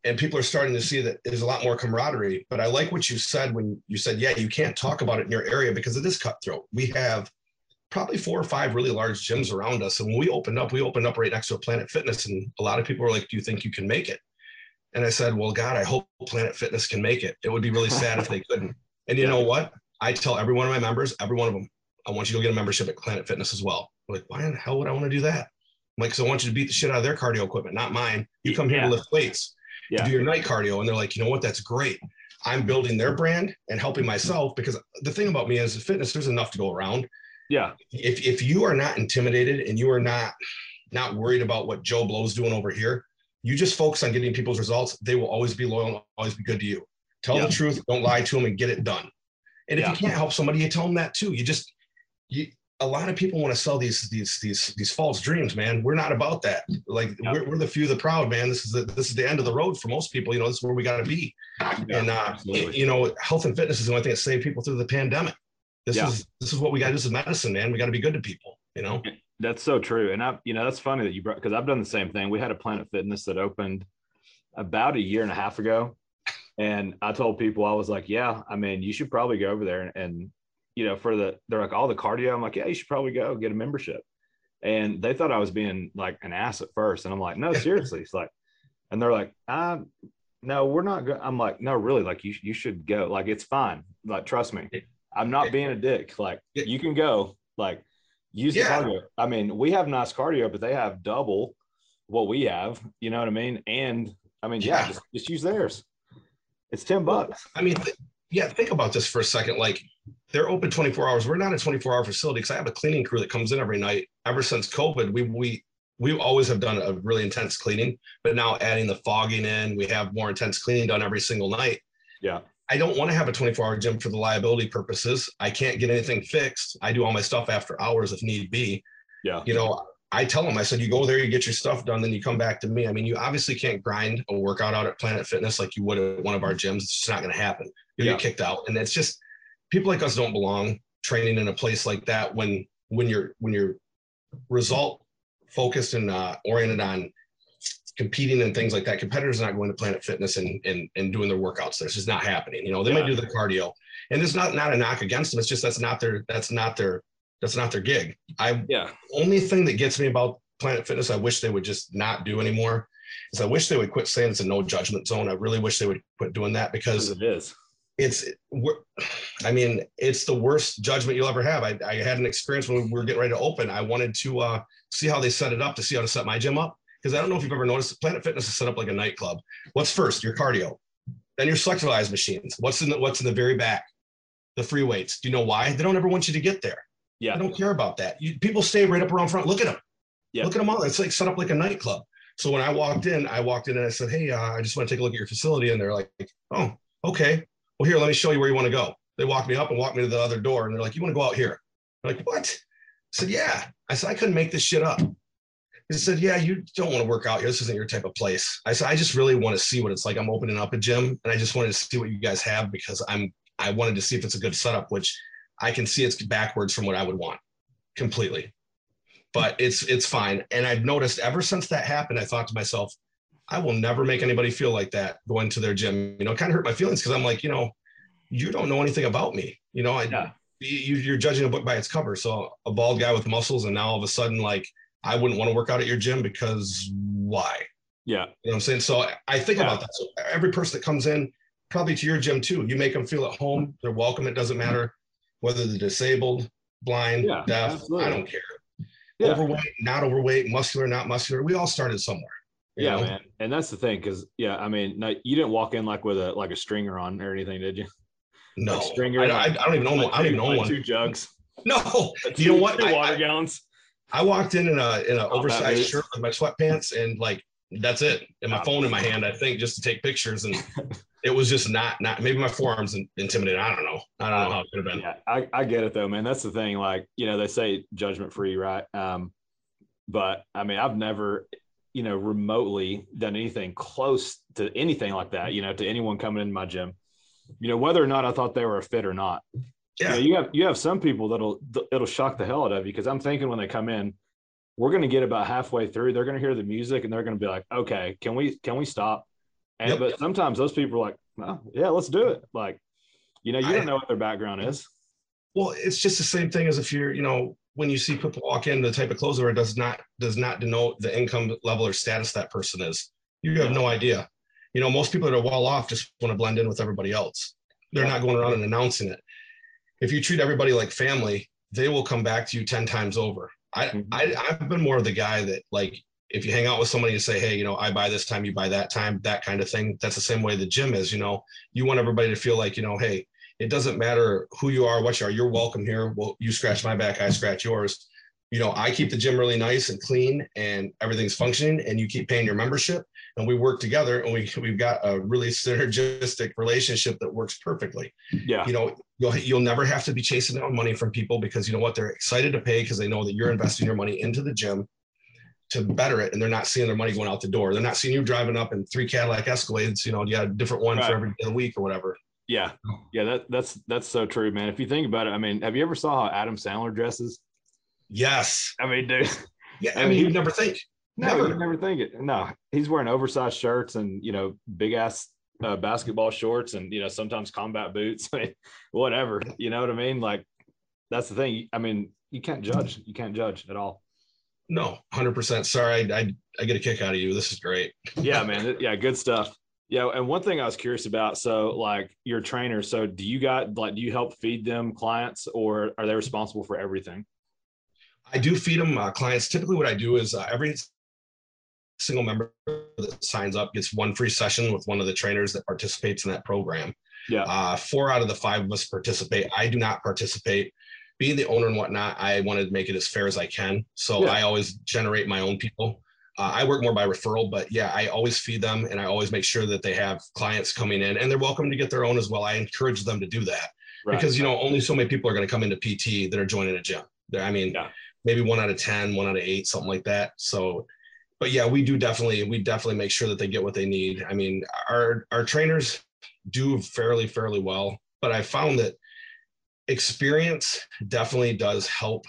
and people are starting to see that there's a lot more camaraderie. But I like what you said when you said, yeah, you can't talk about it in your area because it is cutthroat. We have probably four or five really large gyms around us. And when we opened up, we opened up right next to a Planet Fitness. And a lot of people were like, Do you think you can make it? And I said, Well, God, I hope Planet Fitness can make it. It would be really sad if they couldn't. And you know what? I tell every one of my members, every one of them, I want you to go get a membership at Planet Fitness as well. They're like, why in the hell would I want to do that? I'm like, because I want you to beat the shit out of their cardio equipment, not mine. You come here Yeah. to lift weights, Yeah. do your night cardio. And they're like, you know what? That's great. I'm building their brand and helping myself because the thing about me is a fitness, there's enough to go around Yeah. if if you are not intimidated and you are not not worried about what Joe Blow's doing over here, you just focus on getting people's results. They will always be loyal, and always be good to you. Tell Yeah. the truth, don't lie to them, and get it done. And if Yeah. you can't help somebody, you tell them that too. You just you. A lot of people want to sell these these these these false dreams, man. We're not about that. Like Yeah. we're, we're the few, the proud, man. This is the this is the end of the road for most people. You know, this is where we got to be. and uh, absolutely. you know, health and fitness is the only thing that saved people through the pandemic. This Yeah. is this is what we got do as medicine, man. We got to be good to people. You know. That's so true. And I, you know, that's funny that you brought because I've done the same thing. We had a Planet Fitness that opened about a year and a half ago. And I told people, I was like, yeah, I mean, you should probably go over there and, and you know, for the, they're like, all the cardio. I'm like, yeah, you should probably go get a membership. And they thought I was being like an ass at first. And I'm like, no, seriously. It's like, and they're like, um, no, we're not good. I'm like, no, really, like you, you should go. Like, it's fine. Like, trust me. I'm not being a dick. Like, you can go. Like, use Yeah. the cardio. I mean, we have nice cardio, but they have double what we have. You know what I mean? And I mean, yeah, Yeah. Just, just use theirs. It's ten bucks. I mean, yeah, think about this for a second. Like, they're open 24 hours. We're not a 24 hour facility because I have a cleaning crew that comes in every night. Ever since COVID, we we we always have done a really intense cleaning, but now adding the fogging in, we have more intense cleaning done every single night. Yeah. I don't want to have a 24 hour gym for the liability purposes. I can't get anything fixed. I do all my stuff after hours if need be. Yeah. You know, I tell them, I said, you go there, you get your stuff done, then you come back to me. I mean, you obviously can't grind a workout out at Planet Fitness like you would at one of our gyms. It's just not going to happen. You Yeah. get kicked out, and it's just people like us don't belong training in a place like that when when you're when you're result focused and uh, oriented on competing and things like that. Competitors are not going to Planet Fitness and and, and doing their workouts. That's just not happening. You know, they might do the cardio, and it's not not a knock against them. It's just that's not their that's not their that's not their gig. I Yeah. only thing that gets me about Planet Fitness, I wish they would just not do anymore. Is I wish they would quit saying it's a no judgment zone. I really wish they would quit doing that because it is. it's I mean, it's the worst judgment you'll ever have. I, I had an experience when we were getting ready to open. I wanted to uh, see how they set it up to see how to set my gym up. Because I don't know if you've ever noticed Planet Fitness is set up like a nightclub. What's first? Your cardio, then your selectorized machines. What's in the what's in the very back? The free weights. Do you know why? They don't ever want you to get there. Yeah. I don't care about that. You, people stay right up around front. Look at them. Yeah. Look at them all. It's like set up like a nightclub. So when I walked in, I walked in and I said, "Hey, uh, I just want to take a look at your facility." And they're like, "Oh, okay. Well, here, let me show you where you want to go." They walked me up and walked me to the other door, and they're like, "You want to go out here?" I'm like, "What?" I said, "Yeah." I said, "I couldn't make this shit up." He said, "Yeah, you don't want to work out here. This isn't your type of place." I said, "I just really want to see what it's like. I'm opening up a gym, and I just wanted to see what you guys have because I'm I wanted to see if it's a good setup, which I can see it's backwards from what I would want completely. But it's it's fine. And I've noticed ever since that happened, I thought to myself, I will never make anybody feel like that going to their gym. You know, kind of hurt my feelings because I'm like, you know, you don't know anything about me. You know, I Yeah. you, you're judging a book by its cover. So a bald guy with muscles, and now all of a sudden, like, I wouldn't want to work out at your gym because why? Yeah. You know what I'm saying? So I think Yeah. about that. So every person that comes in, probably to your gym too, you make them feel at home. They're welcome. It doesn't matter whether they're disabled, blind, Yeah, deaf. absolutely. I don't care. Yeah. Overweight, not overweight, muscular, not muscular. We all started somewhere. Yeah, know? man. And that's the thing, because yeah, I mean, no, you didn't walk in like with a like a stringer on or anything, did you? No, Like stringer. I, I, I don't even own one. I don't even like own one. Two jugs. No, Like you know what? Water I- gallons. I walked in in a in an oversized shirt with my sweatpants and like that's it. And my phone in my hand, I think, just to take pictures. And it was just not not maybe my forearms intimidated. I don't know. I don't know how it could have been. Yeah, I, I get it though, man. That's the thing. Like, you know, they say judgment free, right? Um, but I mean, I've never, you know, remotely done anything close to anything like that, you know, to anyone coming into my gym. You know, whether or not I thought they were a fit or not. Yeah. You, know, you have you have some people that'll it'll shock the hell out of you because I'm thinking when they come in, we're gonna get about halfway through, they're gonna hear the music and they're gonna be like, okay, can we can we stop? And Yep. but sometimes those people are like, well, yeah, let's do it. Like, you know, you I- don't know what their background is. Well, it's just the same thing as if you're, you know, when you see people walk in, the type of clothes they wear does not does not denote the income level or status that person is. You have Yeah. no idea. You know, most people that are well off just want to blend in with everybody else. They're not going around and announcing it. If you treat everybody like family, they will come back to you 10 times over. I, Mhm. I I've been more of the guy that like if you hang out with somebody and say, hey, you know, I buy this time, you buy that time, that kind of thing. That's the same way the gym is, you know. You want everybody to feel like, you know, hey, it doesn't matter who you are, what you are, you're welcome here. Well, you scratch my back, I scratch yours. You know, I keep the gym really nice and clean and everything's functioning and you keep paying your membership and we work together and we, we've got a really synergistic relationship that works perfectly. Yeah. You know, you'll, you'll never have to be chasing down money from people because you know what? They're excited to pay because they know that you're investing your money into the gym to better it and they're not seeing their money going out the door. They're not seeing you driving up in three Cadillac Escalades, you know, you got a different one Right. for every day of the week or whatever. Yeah. Yeah. That that's that's so true, man. If you think about it, I mean, have you ever saw how Adam Sandler dresses? Yes. I mean, dude. Yeah. I mean, he- you'd never think. No, Never. you never think it. No, he's wearing oversized shirts and you know big ass uh, basketball shorts and you know sometimes combat boots. I mean, whatever. You know what I mean? Like that's the thing. I mean, you can't judge. You can't judge at all. No, 100%. Sorry. I, I, I get a kick out of you. This is great. Yeah, man. Yeah, good stuff. Yeah, and one thing I was curious about. So, like your trainer. So, do you got like do you help feed them clients, or are they responsible for everything? I do feed them uh, clients. Typically, what I do is uh, every single member that signs up gets one free session with one of the trainers that participates in that program. Yeah. Uh, four out of the five of us participate. I do not participate. Being the owner and whatnot, I wanted to make it as fair as I can. So Yeah. I always generate my own people. Uh, I work more by referral, but yeah, I always feed them and I always make sure that they have clients coming in and they're welcome to get their own as well. I encourage them to do that Right. because you know only so many people are going to come into PT that are joining a gym. I mean, Yeah. Maybe one out of 10, one out of eight, something like that. So, but yeah, we do definitely, we definitely make sure that they get what they need. I mean, our, our trainers do fairly, fairly well, but I found that experience definitely does help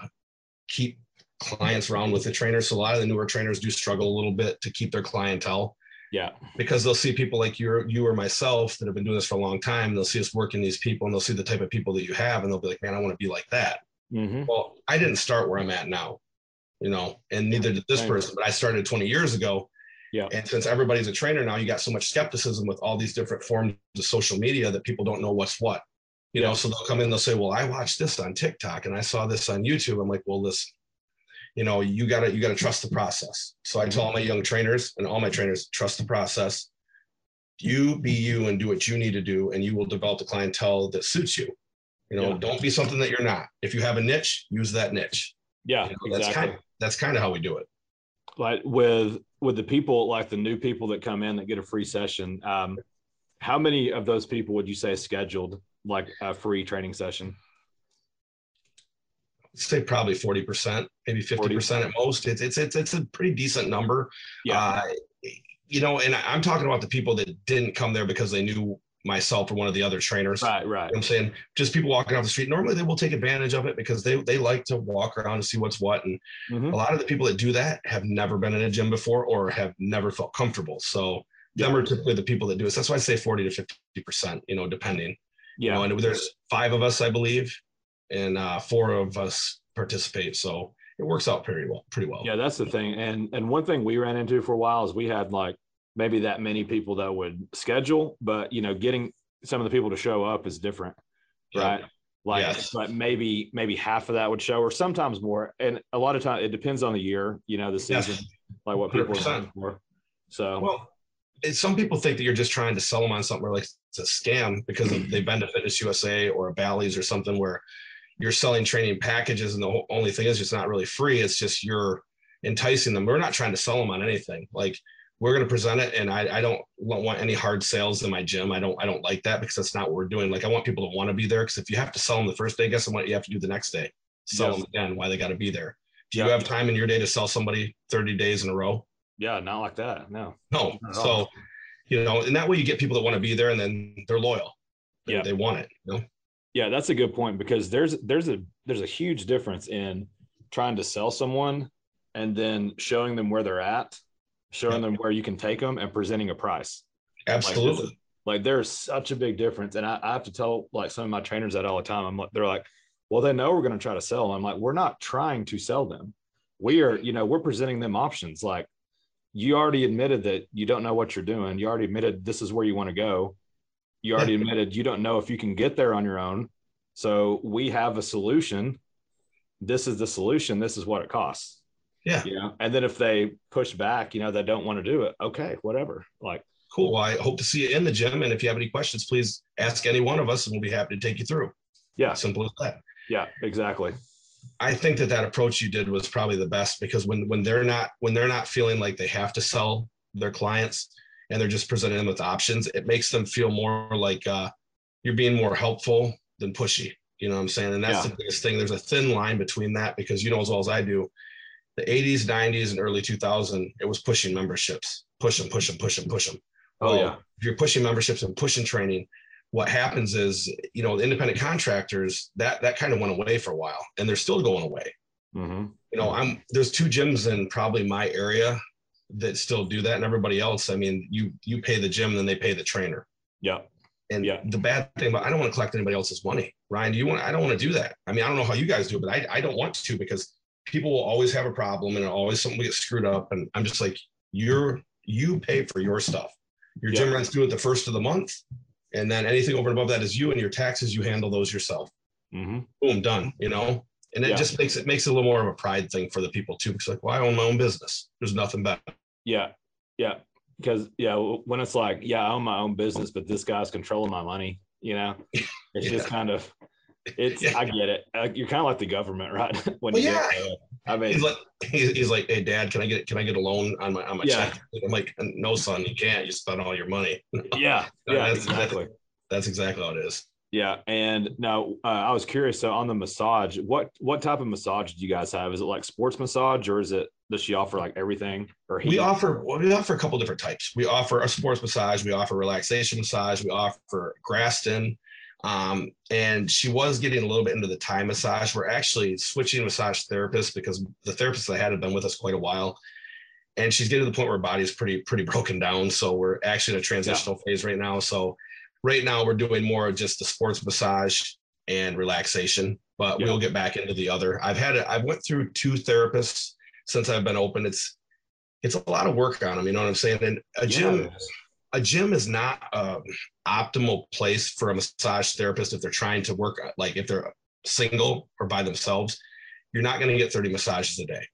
keep clients around with the trainer. So a lot of the newer trainers do struggle a little bit to keep their clientele. Yeah. Because they'll see people like you you or myself that have been doing this for a long time. They'll see us working these people and they'll see the type of people that you have and they'll be like, man, I want to be like that. Mm-hmm. Well, I didn't start where I'm at now, you know, and neither did this person, but I started 20 years ago. Yeah. And since everybody's a trainer now, you got so much skepticism with all these different forms of social media that people don't know what's what. You Yeah. know, so they'll come in, they'll say, Well, I watched this on TikTok and I saw this on YouTube. I'm like, Well, listen, you know, you gotta you gotta trust the process. So I tell all my young trainers and all my trainers, trust the process. You be you and do what you need to do, and you will develop the clientele that suits you. You know, Yeah. don't be something that you're not. If you have a niche, use that niche. Yeah, You know, that's kind of that's kind of how we do it. like with with the people like the new people that come in that get a free session um how many of those people would you say scheduled like a free training session say probably 40%, maybe 50% at most. It's, it's, it's, it's a pretty decent number. yeah Uh, you know, and I'm talking about the people that didn't come there because they knew myself or one of the other trainers. right right You know I'm saying just people walking off the street. Normally they will take advantage of it because they, they like to walk around and see what's what. And Mhm. a lot of the people that do that have never been in a gym before or have never felt comfortable. So them are typically the people that do it. So that's why I say 40 to 50%, you know, depending. You yeah know, and there's five of us, I believe, and uh, four of us participate. So it works out pretty well. Pretty well. yeah that's the thing and and one thing we ran into for a while is we had like maybe that many people that would schedule but you know getting some of the people to show up is different Yeah. right like Yes. like maybe maybe half of that would show or sometimes more and a lot of time it depends on the year you know the Yes. season like what people are 100%. looking for so Well, some people think that you're just trying to sell them on something or like it's a scam because of, they've been to Fitness USA or a Bally's or something where you're selling training packages and the whole, only thing is it's not really free. It's just you're enticing them. We're not trying to sell them on anything. Like we're going to present it, and I, I don't want any hard sales in my gym. I don't I don't like that because that's not what we're doing. Like I want people to want to be there because if you have to sell them the first day, guess what you have to do the next day? Sell Yes. them again. Why they got to be there? Do you Yeah. have time in your day to sell somebody 30 days in a row? yeah not like that no No. So, you know, and that way you get people that want to be there and then they're loyal. Yeah. They want it. You know? Yeah, that's a good point because there's there's a there's a huge difference in trying to sell someone and then showing them where they're at, showing them where you can take them, and presenting a price. Absolutely. Like there's such a big difference, and I, I have to tell like some of my trainers that all the time. I'm like, they're like, well, they know we're going to try to sell. them. I'm like, we're not trying to sell them. We are, you know, we're presenting them options. Like you already admitted that you don't know what you're doing. You already admitted this is where you want to go. You already admitted you don't know if you can get there on your own. So we have a solution. This is the solution. This is what it costs. Yeah. You know, and then if they push back, you know, they don't want to do it. Okay, whatever. Like, Cool. Well, I hope to see you in the gym. And if you have any questions, please ask any one of us and we'll be happy to take you through. yeah, Simple as that. yeah, exactly. I think that that approach you did was probably the best because when when they're not when they're not feeling like they have to sell their clients and they're just presenting them with options, it makes them feel more like uh, you're being more helpful than pushy. You know what I'm saying? And that's Yeah. the biggest thing. There's a thin line between that because you know as well as I do, the 80s, 90s, and early 2000, it was pushing memberships, push them, push them, push them, push them. Oh, yeah. If you're pushing memberships and pushing training, what happens is, you know, the independent contractors that that kind of went away for a while, and they're still going away. hmm You know, I'm there's two gyms in probably my area that still do that, and everybody else. I mean, you you pay the gym, and then they pay the trainer. Yeah. And Yeah. the bad thing about I don't want to collect anybody else's money. Ryan, do you want? I don't want to do that. I mean, I don't know how you guys do it, but I, I don't want to because people will always have a problem and always something will get screwed up. And I'm just like, you're you pay for your stuff. Your gym Yeah. rent's due at the first of the month, and then anything over and above that is you and your taxes. You handle those yourself. hmm Boom, done. You know. And it Yeah. just makes it makes it a little more of a pride thing for the people too. Because like, well, I own my own business. There's nothing better. Yeah. Yeah. Because yeah, when it's like, yeah, I own my own business, but this guy's controlling my money, you know, it's just kind of, it's, Yeah. I get it. Uh, You're kind of like the government, right? when Well, you get yeah. I mean, He's like, he's, he's like, hey, dad, can I get can I get a loan on my on my Yeah. check? I'm like, no, son, you can't. You spent all your money. yeah, No, yeah, that's- exactly. That's exactly how it is. Yeah, and now uh, I was curious. So on the massage, what what type of massage do you guys have? Is it like sports massage, or is it does she offer like everything? Or we offer we offer a couple different types. We offer a sports massage, we offer relaxation massage, we offer Graston, um, and she was getting a little bit into the Thai massage. We're actually switching massage therapists because the therapist I had have been with us quite a while, and she's getting to the point where her body is pretty pretty broken down. So we're actually in a transitional yeah. phase right now. So right now we're doing more of just the sports massage and relaxation, but yeah. we'll get back into the other. I've had it. I've went through two therapists since I've been open. It's it's a lot of work on them. You know what I'm saying? And a gym, yeah. A gym is not a optimal place for a massage therapist if they're trying to work uh, like if they're single or by themselves. You're not going to get 30 massages a day.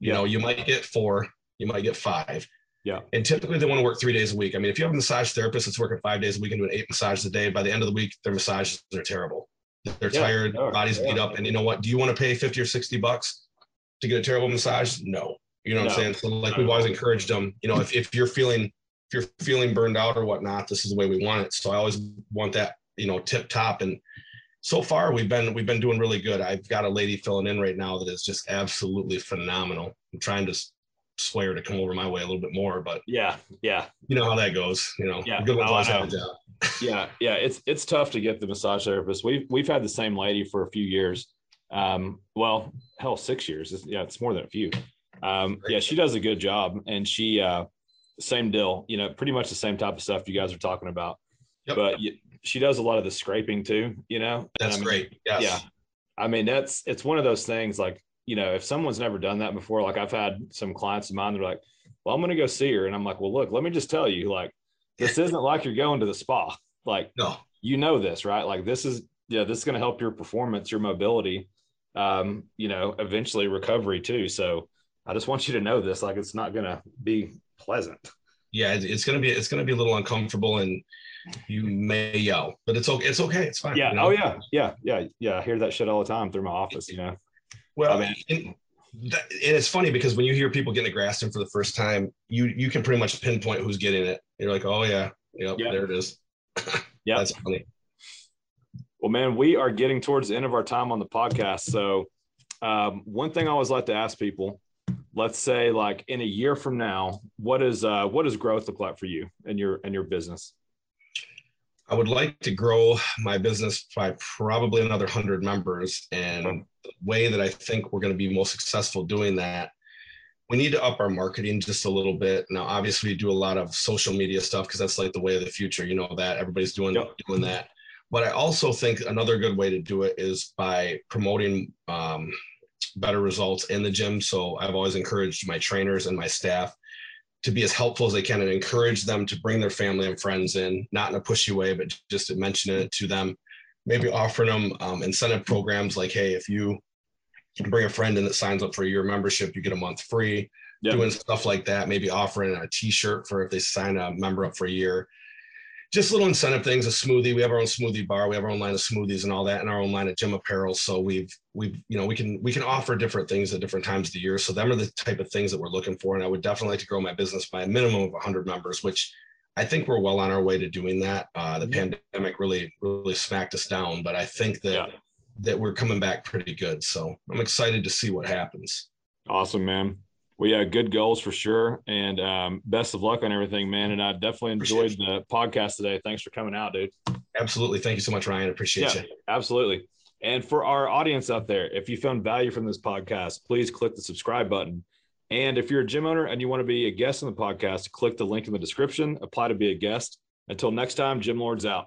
You yeah. know, you might get four, you might get five. Yeah. And typically they want to work three days a week. I mean, if you have a massage therapist that's working five days a week and doing eight massages a day, by the end of the week, their massages are terrible. They're yeah, tired, bodies yeah. beat up. And you know what? Do you want to pay 50 or 60 bucks to get a terrible massage? No. You know what. I'm saying? So like we've always encouraged them, you know, if, if you're feeling you're feeling burned out or whatnot, this is the way we want it. So I always want that, you know, tip top. And so far we've been we've been doing really good. I've got a lady filling in right now that is just absolutely phenomenal. I'm trying to swear to come over my way a little bit more, but yeah, yeah, you know how that goes. You know, yeah, good ones have a job. yeah, yeah, it's it's tough to get the massage therapist. We've we've had the same lady for a few years. Um, well, hell, six years. It's, yeah, it's more than a few. Um, yeah, she does a good job, and she uh, same deal. You know, pretty much the same type of stuff you guys are talking about. Yep. But she does a lot of the scraping too. You know, that's I mean, great. Yes. Yeah, I mean that's it's one of those things like you know, if someone's never done that before, like I've had some clients of mine, they're like, well, I'm going to go see her. And I'm like, well, look, let me just tell you, like, this isn't like you're going to the spa. Like, no, you know this, right? Like, this is, yeah, this is going to help your performance, your mobility, um, you know, eventually recovery too. So I just want you to know this, like, it's not going to be pleasant. Yeah, it's going to be, it's to be a little uncomfortable and you may yell, but it's okay. It's okay. It's fine. Yeah. You know? Oh yeah. Yeah. Yeah. Yeah. I hear that shit all the time through my office, you know? Well, I mean, and, that, and it's funny because when you hear people getting a Graston for the first time, you you can pretty much pinpoint who's getting it. You're like, oh yeah, yep, yep. there it is. yeah, that's funny. Well, man, we are getting towards the end of our time on the podcast. So, um, one thing I always like to ask people, let's say, like in a year from now, what is uh, what does growth look like for you and your and your business? I would like to grow my business by probably another 100 members. And the way that I think we're going to be most successful doing that, we need to up our marketing just a little bit. Now, obviously, we do a lot of social media stuff because that's like the way of the future. You know that everybody's doing yep. doing that. But I also think another good way to do it is by promoting um, better results in the gym. So I've always encouraged my trainers and my staff to be as helpful as they can and encourage them to bring their family and friends in, not in a pushy way, but just to mention it to them. Maybe offering them um, incentive programs like, hey, if you bring a friend in that signs up for your membership, you get a month free. Doing stuff like that, maybe offering a T-shirt for if they sign a member up for a year just little incentive things, a smoothie. We have our own smoothie bar. We have our own line of smoothies and all that, and our own line of gym apparel. So we've we've you know we can we can offer different things at different times of the year. So them are the type of things that we're looking for. And I would definitely like to grow my business by a minimum of 100 members, which I think we're well on our way to doing that. Uh, the yeah. pandemic really really smacked us down, but I think that yeah. that we're coming back pretty good. So I'm excited to see what happens. Awesome, man well, yeah, good goals for sure. And um, best of luck on everything, man. And I definitely enjoyed the podcast today. Thanks for coming out, dude. Absolutely. Thank you so much, Ryan. Appreciate yeah, you. Absolutely. And for our audience out there, if you found value from this podcast, please click the subscribe button. And if you're a gym owner and you want to be a guest on the podcast, click the link in the description, apply to be a guest. Until next time, Gym Lords out.